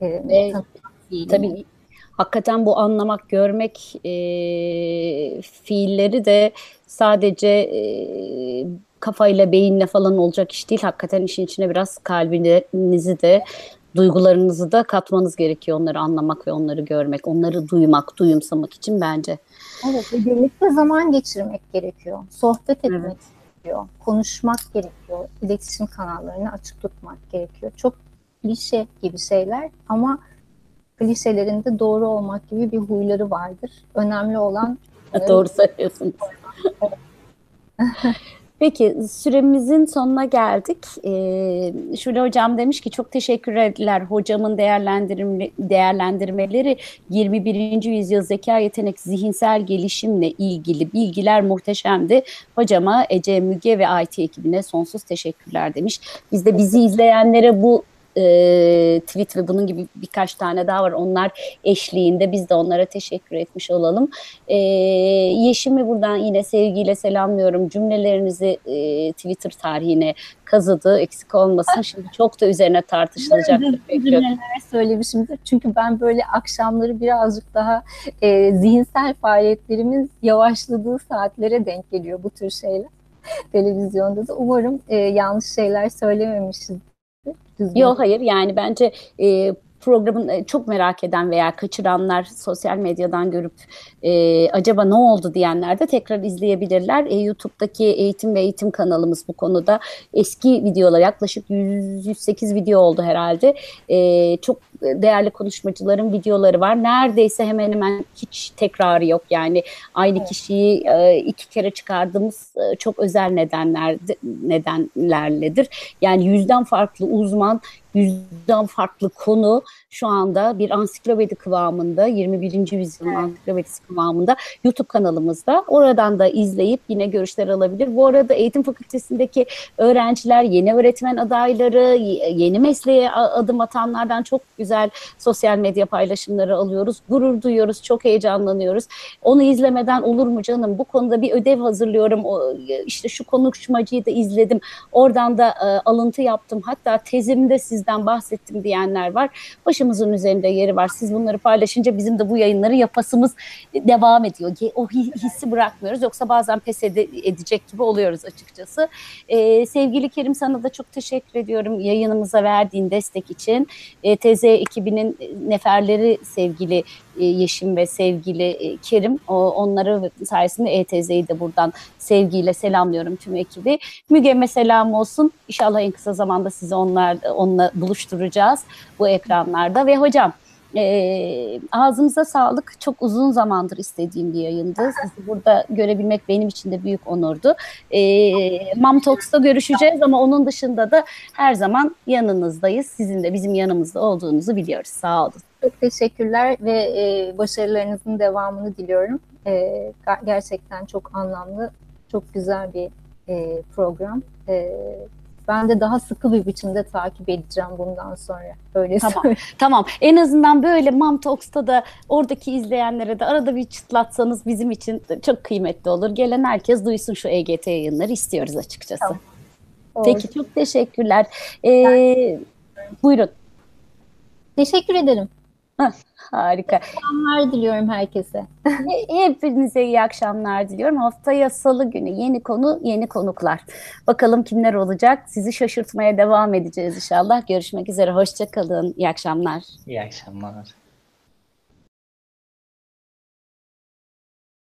e, Ve tanımak fiilini. Tabii hakikaten bu anlamak, görmek e, fiilleri de sadece e, kafayla, beyinle falan olacak iş değil. Hakikaten işin içine biraz kalbinizi de, duygularınızı da katmanız gerekiyor. Onları anlamak ve onları görmek, onları duymak, duyumsamak için bence. Evet, ve birlikte zaman geçirmek gerekiyor. Sohbet etmek Evet. gerekiyor. Konuşmak gerekiyor. İletişim kanallarını açık tutmak gerekiyor. Çok klişe gibi şeyler ama klişelerin de doğru olmak gibi bir huyları vardır. Önemli olan Doğru söylüyorsunuz. Peki süremizin sonuna geldik. Ee, Şule Hocam demiş ki çok teşekkür ederler hocamın değerlendirme, değerlendirmeleri 21. yüzyıl zeka yetenek zihinsel gelişimle ilgili bilgiler muhteşemdi. Hocama Ece Müge ve IT ekibine sonsuz teşekkürler demiş. Biz de bizi izleyenlere bu e, tweet ve bunun gibi birkaç tane daha var. Onlar eşliğinde biz de onlara teşekkür etmiş olalım. E, Yeşim'i buradan yine sevgiyle selamlıyorum. Cümlelerinizi e, Twitter tarihine kazıdı. Eksik olmasın. Şimdi çok da üzerine tartışılacak. Cümleler söylemişimdir. Çünkü ben böyle akşamları birazcık daha e, zihinsel faaliyetlerimiz yavaşladığı saatlere denk geliyor bu tür şeyler. Televizyonda da umarım e, yanlış şeyler söylememişizdir. Düzgün. Yok hayır yani bence e, programın e, çok merak eden veya kaçıranlar sosyal medyadan görüp e, acaba ne oldu diyenler de tekrar izleyebilirler. E, YouTube'daki eğitim ve eğitim kanalımız bu konuda eski videolar yaklaşık 100, 108 video oldu herhalde. E, çok değerli konuşmacıların videoları var. Neredeyse hemen hemen hiç tekrarı yok. Yani aynı Evet. kişiyi e, iki kere çıkardığımız e, çok özel nedenler nedenlerledir. Yani yüzden farklı uzman, yüzden farklı konu şu anda bir ansiklopedi kıvamında 21. yüzyılın Evet. ansiklopedisi kıvamında YouTube kanalımızda. Oradan da izleyip yine görüşler alabilir. Bu arada eğitim fakültesindeki öğrenciler, yeni öğretmen adayları, yeni mesleğe adım atanlardan çok güzel sosyal medya paylaşımları alıyoruz. Gurur duyuyoruz, çok heyecanlanıyoruz. Onu izlemeden olur mu canım? Bu konuda bir ödev hazırlıyorum. O, işte şu konuşmacıyı da izledim. Oradan da e, alıntı yaptım. Hatta tezimde sizden bahsettim diyenler var. Başımızın üzerinde yeri var. Siz bunları paylaşınca bizim de bu yayınları yapasımız devam ediyor. O hi- hissi bırakmıyoruz. Yoksa bazen pes ede- edecek gibi oluyoruz açıkçası. Ee, sevgili Kerim sana da çok teşekkür ediyorum yayınımıza verdiğin destek için. E, TZ ekibinin neferleri sevgili e, Yeşim ve sevgili e, Kerim. Onları sayesinde ETZ'yi de buradan sevgiyle selamlıyorum tüm ekibi. Müge'me selam olsun. İnşallah en kısa zamanda sizi onlar, onunla buluşturacağız bu ekranlarda. Ve hocam e, ağzınıza sağlık. Çok uzun zamandır istediğim bir yayındı. Sizi burada görebilmek benim için de büyük onurdu. E, Mam Talks'ta görüşeceğiz ama onun dışında da her zaman yanınızdayız. Sizin de bizim yanımızda olduğunuzu biliyoruz. Sağ olun. Çok teşekkürler ve e, başarılarınızın devamını diliyorum. E, gerçekten çok anlamlı, çok güzel bir e, program. E, ben de daha sıkı bir biçimde takip edeceğim bundan sonra. Öyle Tamam. söyleyeyim. Tamam. En azından böyle Mam Talks'ta da oradaki izleyenlere de arada bir çıtlatsanız bizim için çok kıymetli olur. Gelen herkes duysun şu EGT yayınları istiyoruz açıkçası. Tamam. Peki çok teşekkürler. Ee, buyurun. Teşekkür ederim. Harika. Selamlar diliyorum herkese. Hepinize iyi akşamlar diliyorum. Haftaya salı günü yeni konu, yeni konuklar. Bakalım kimler olacak? Sizi şaşırtmaya devam edeceğiz inşallah. Görüşmek üzere. Hoşçakalın. İyi akşamlar. İyi akşamlar.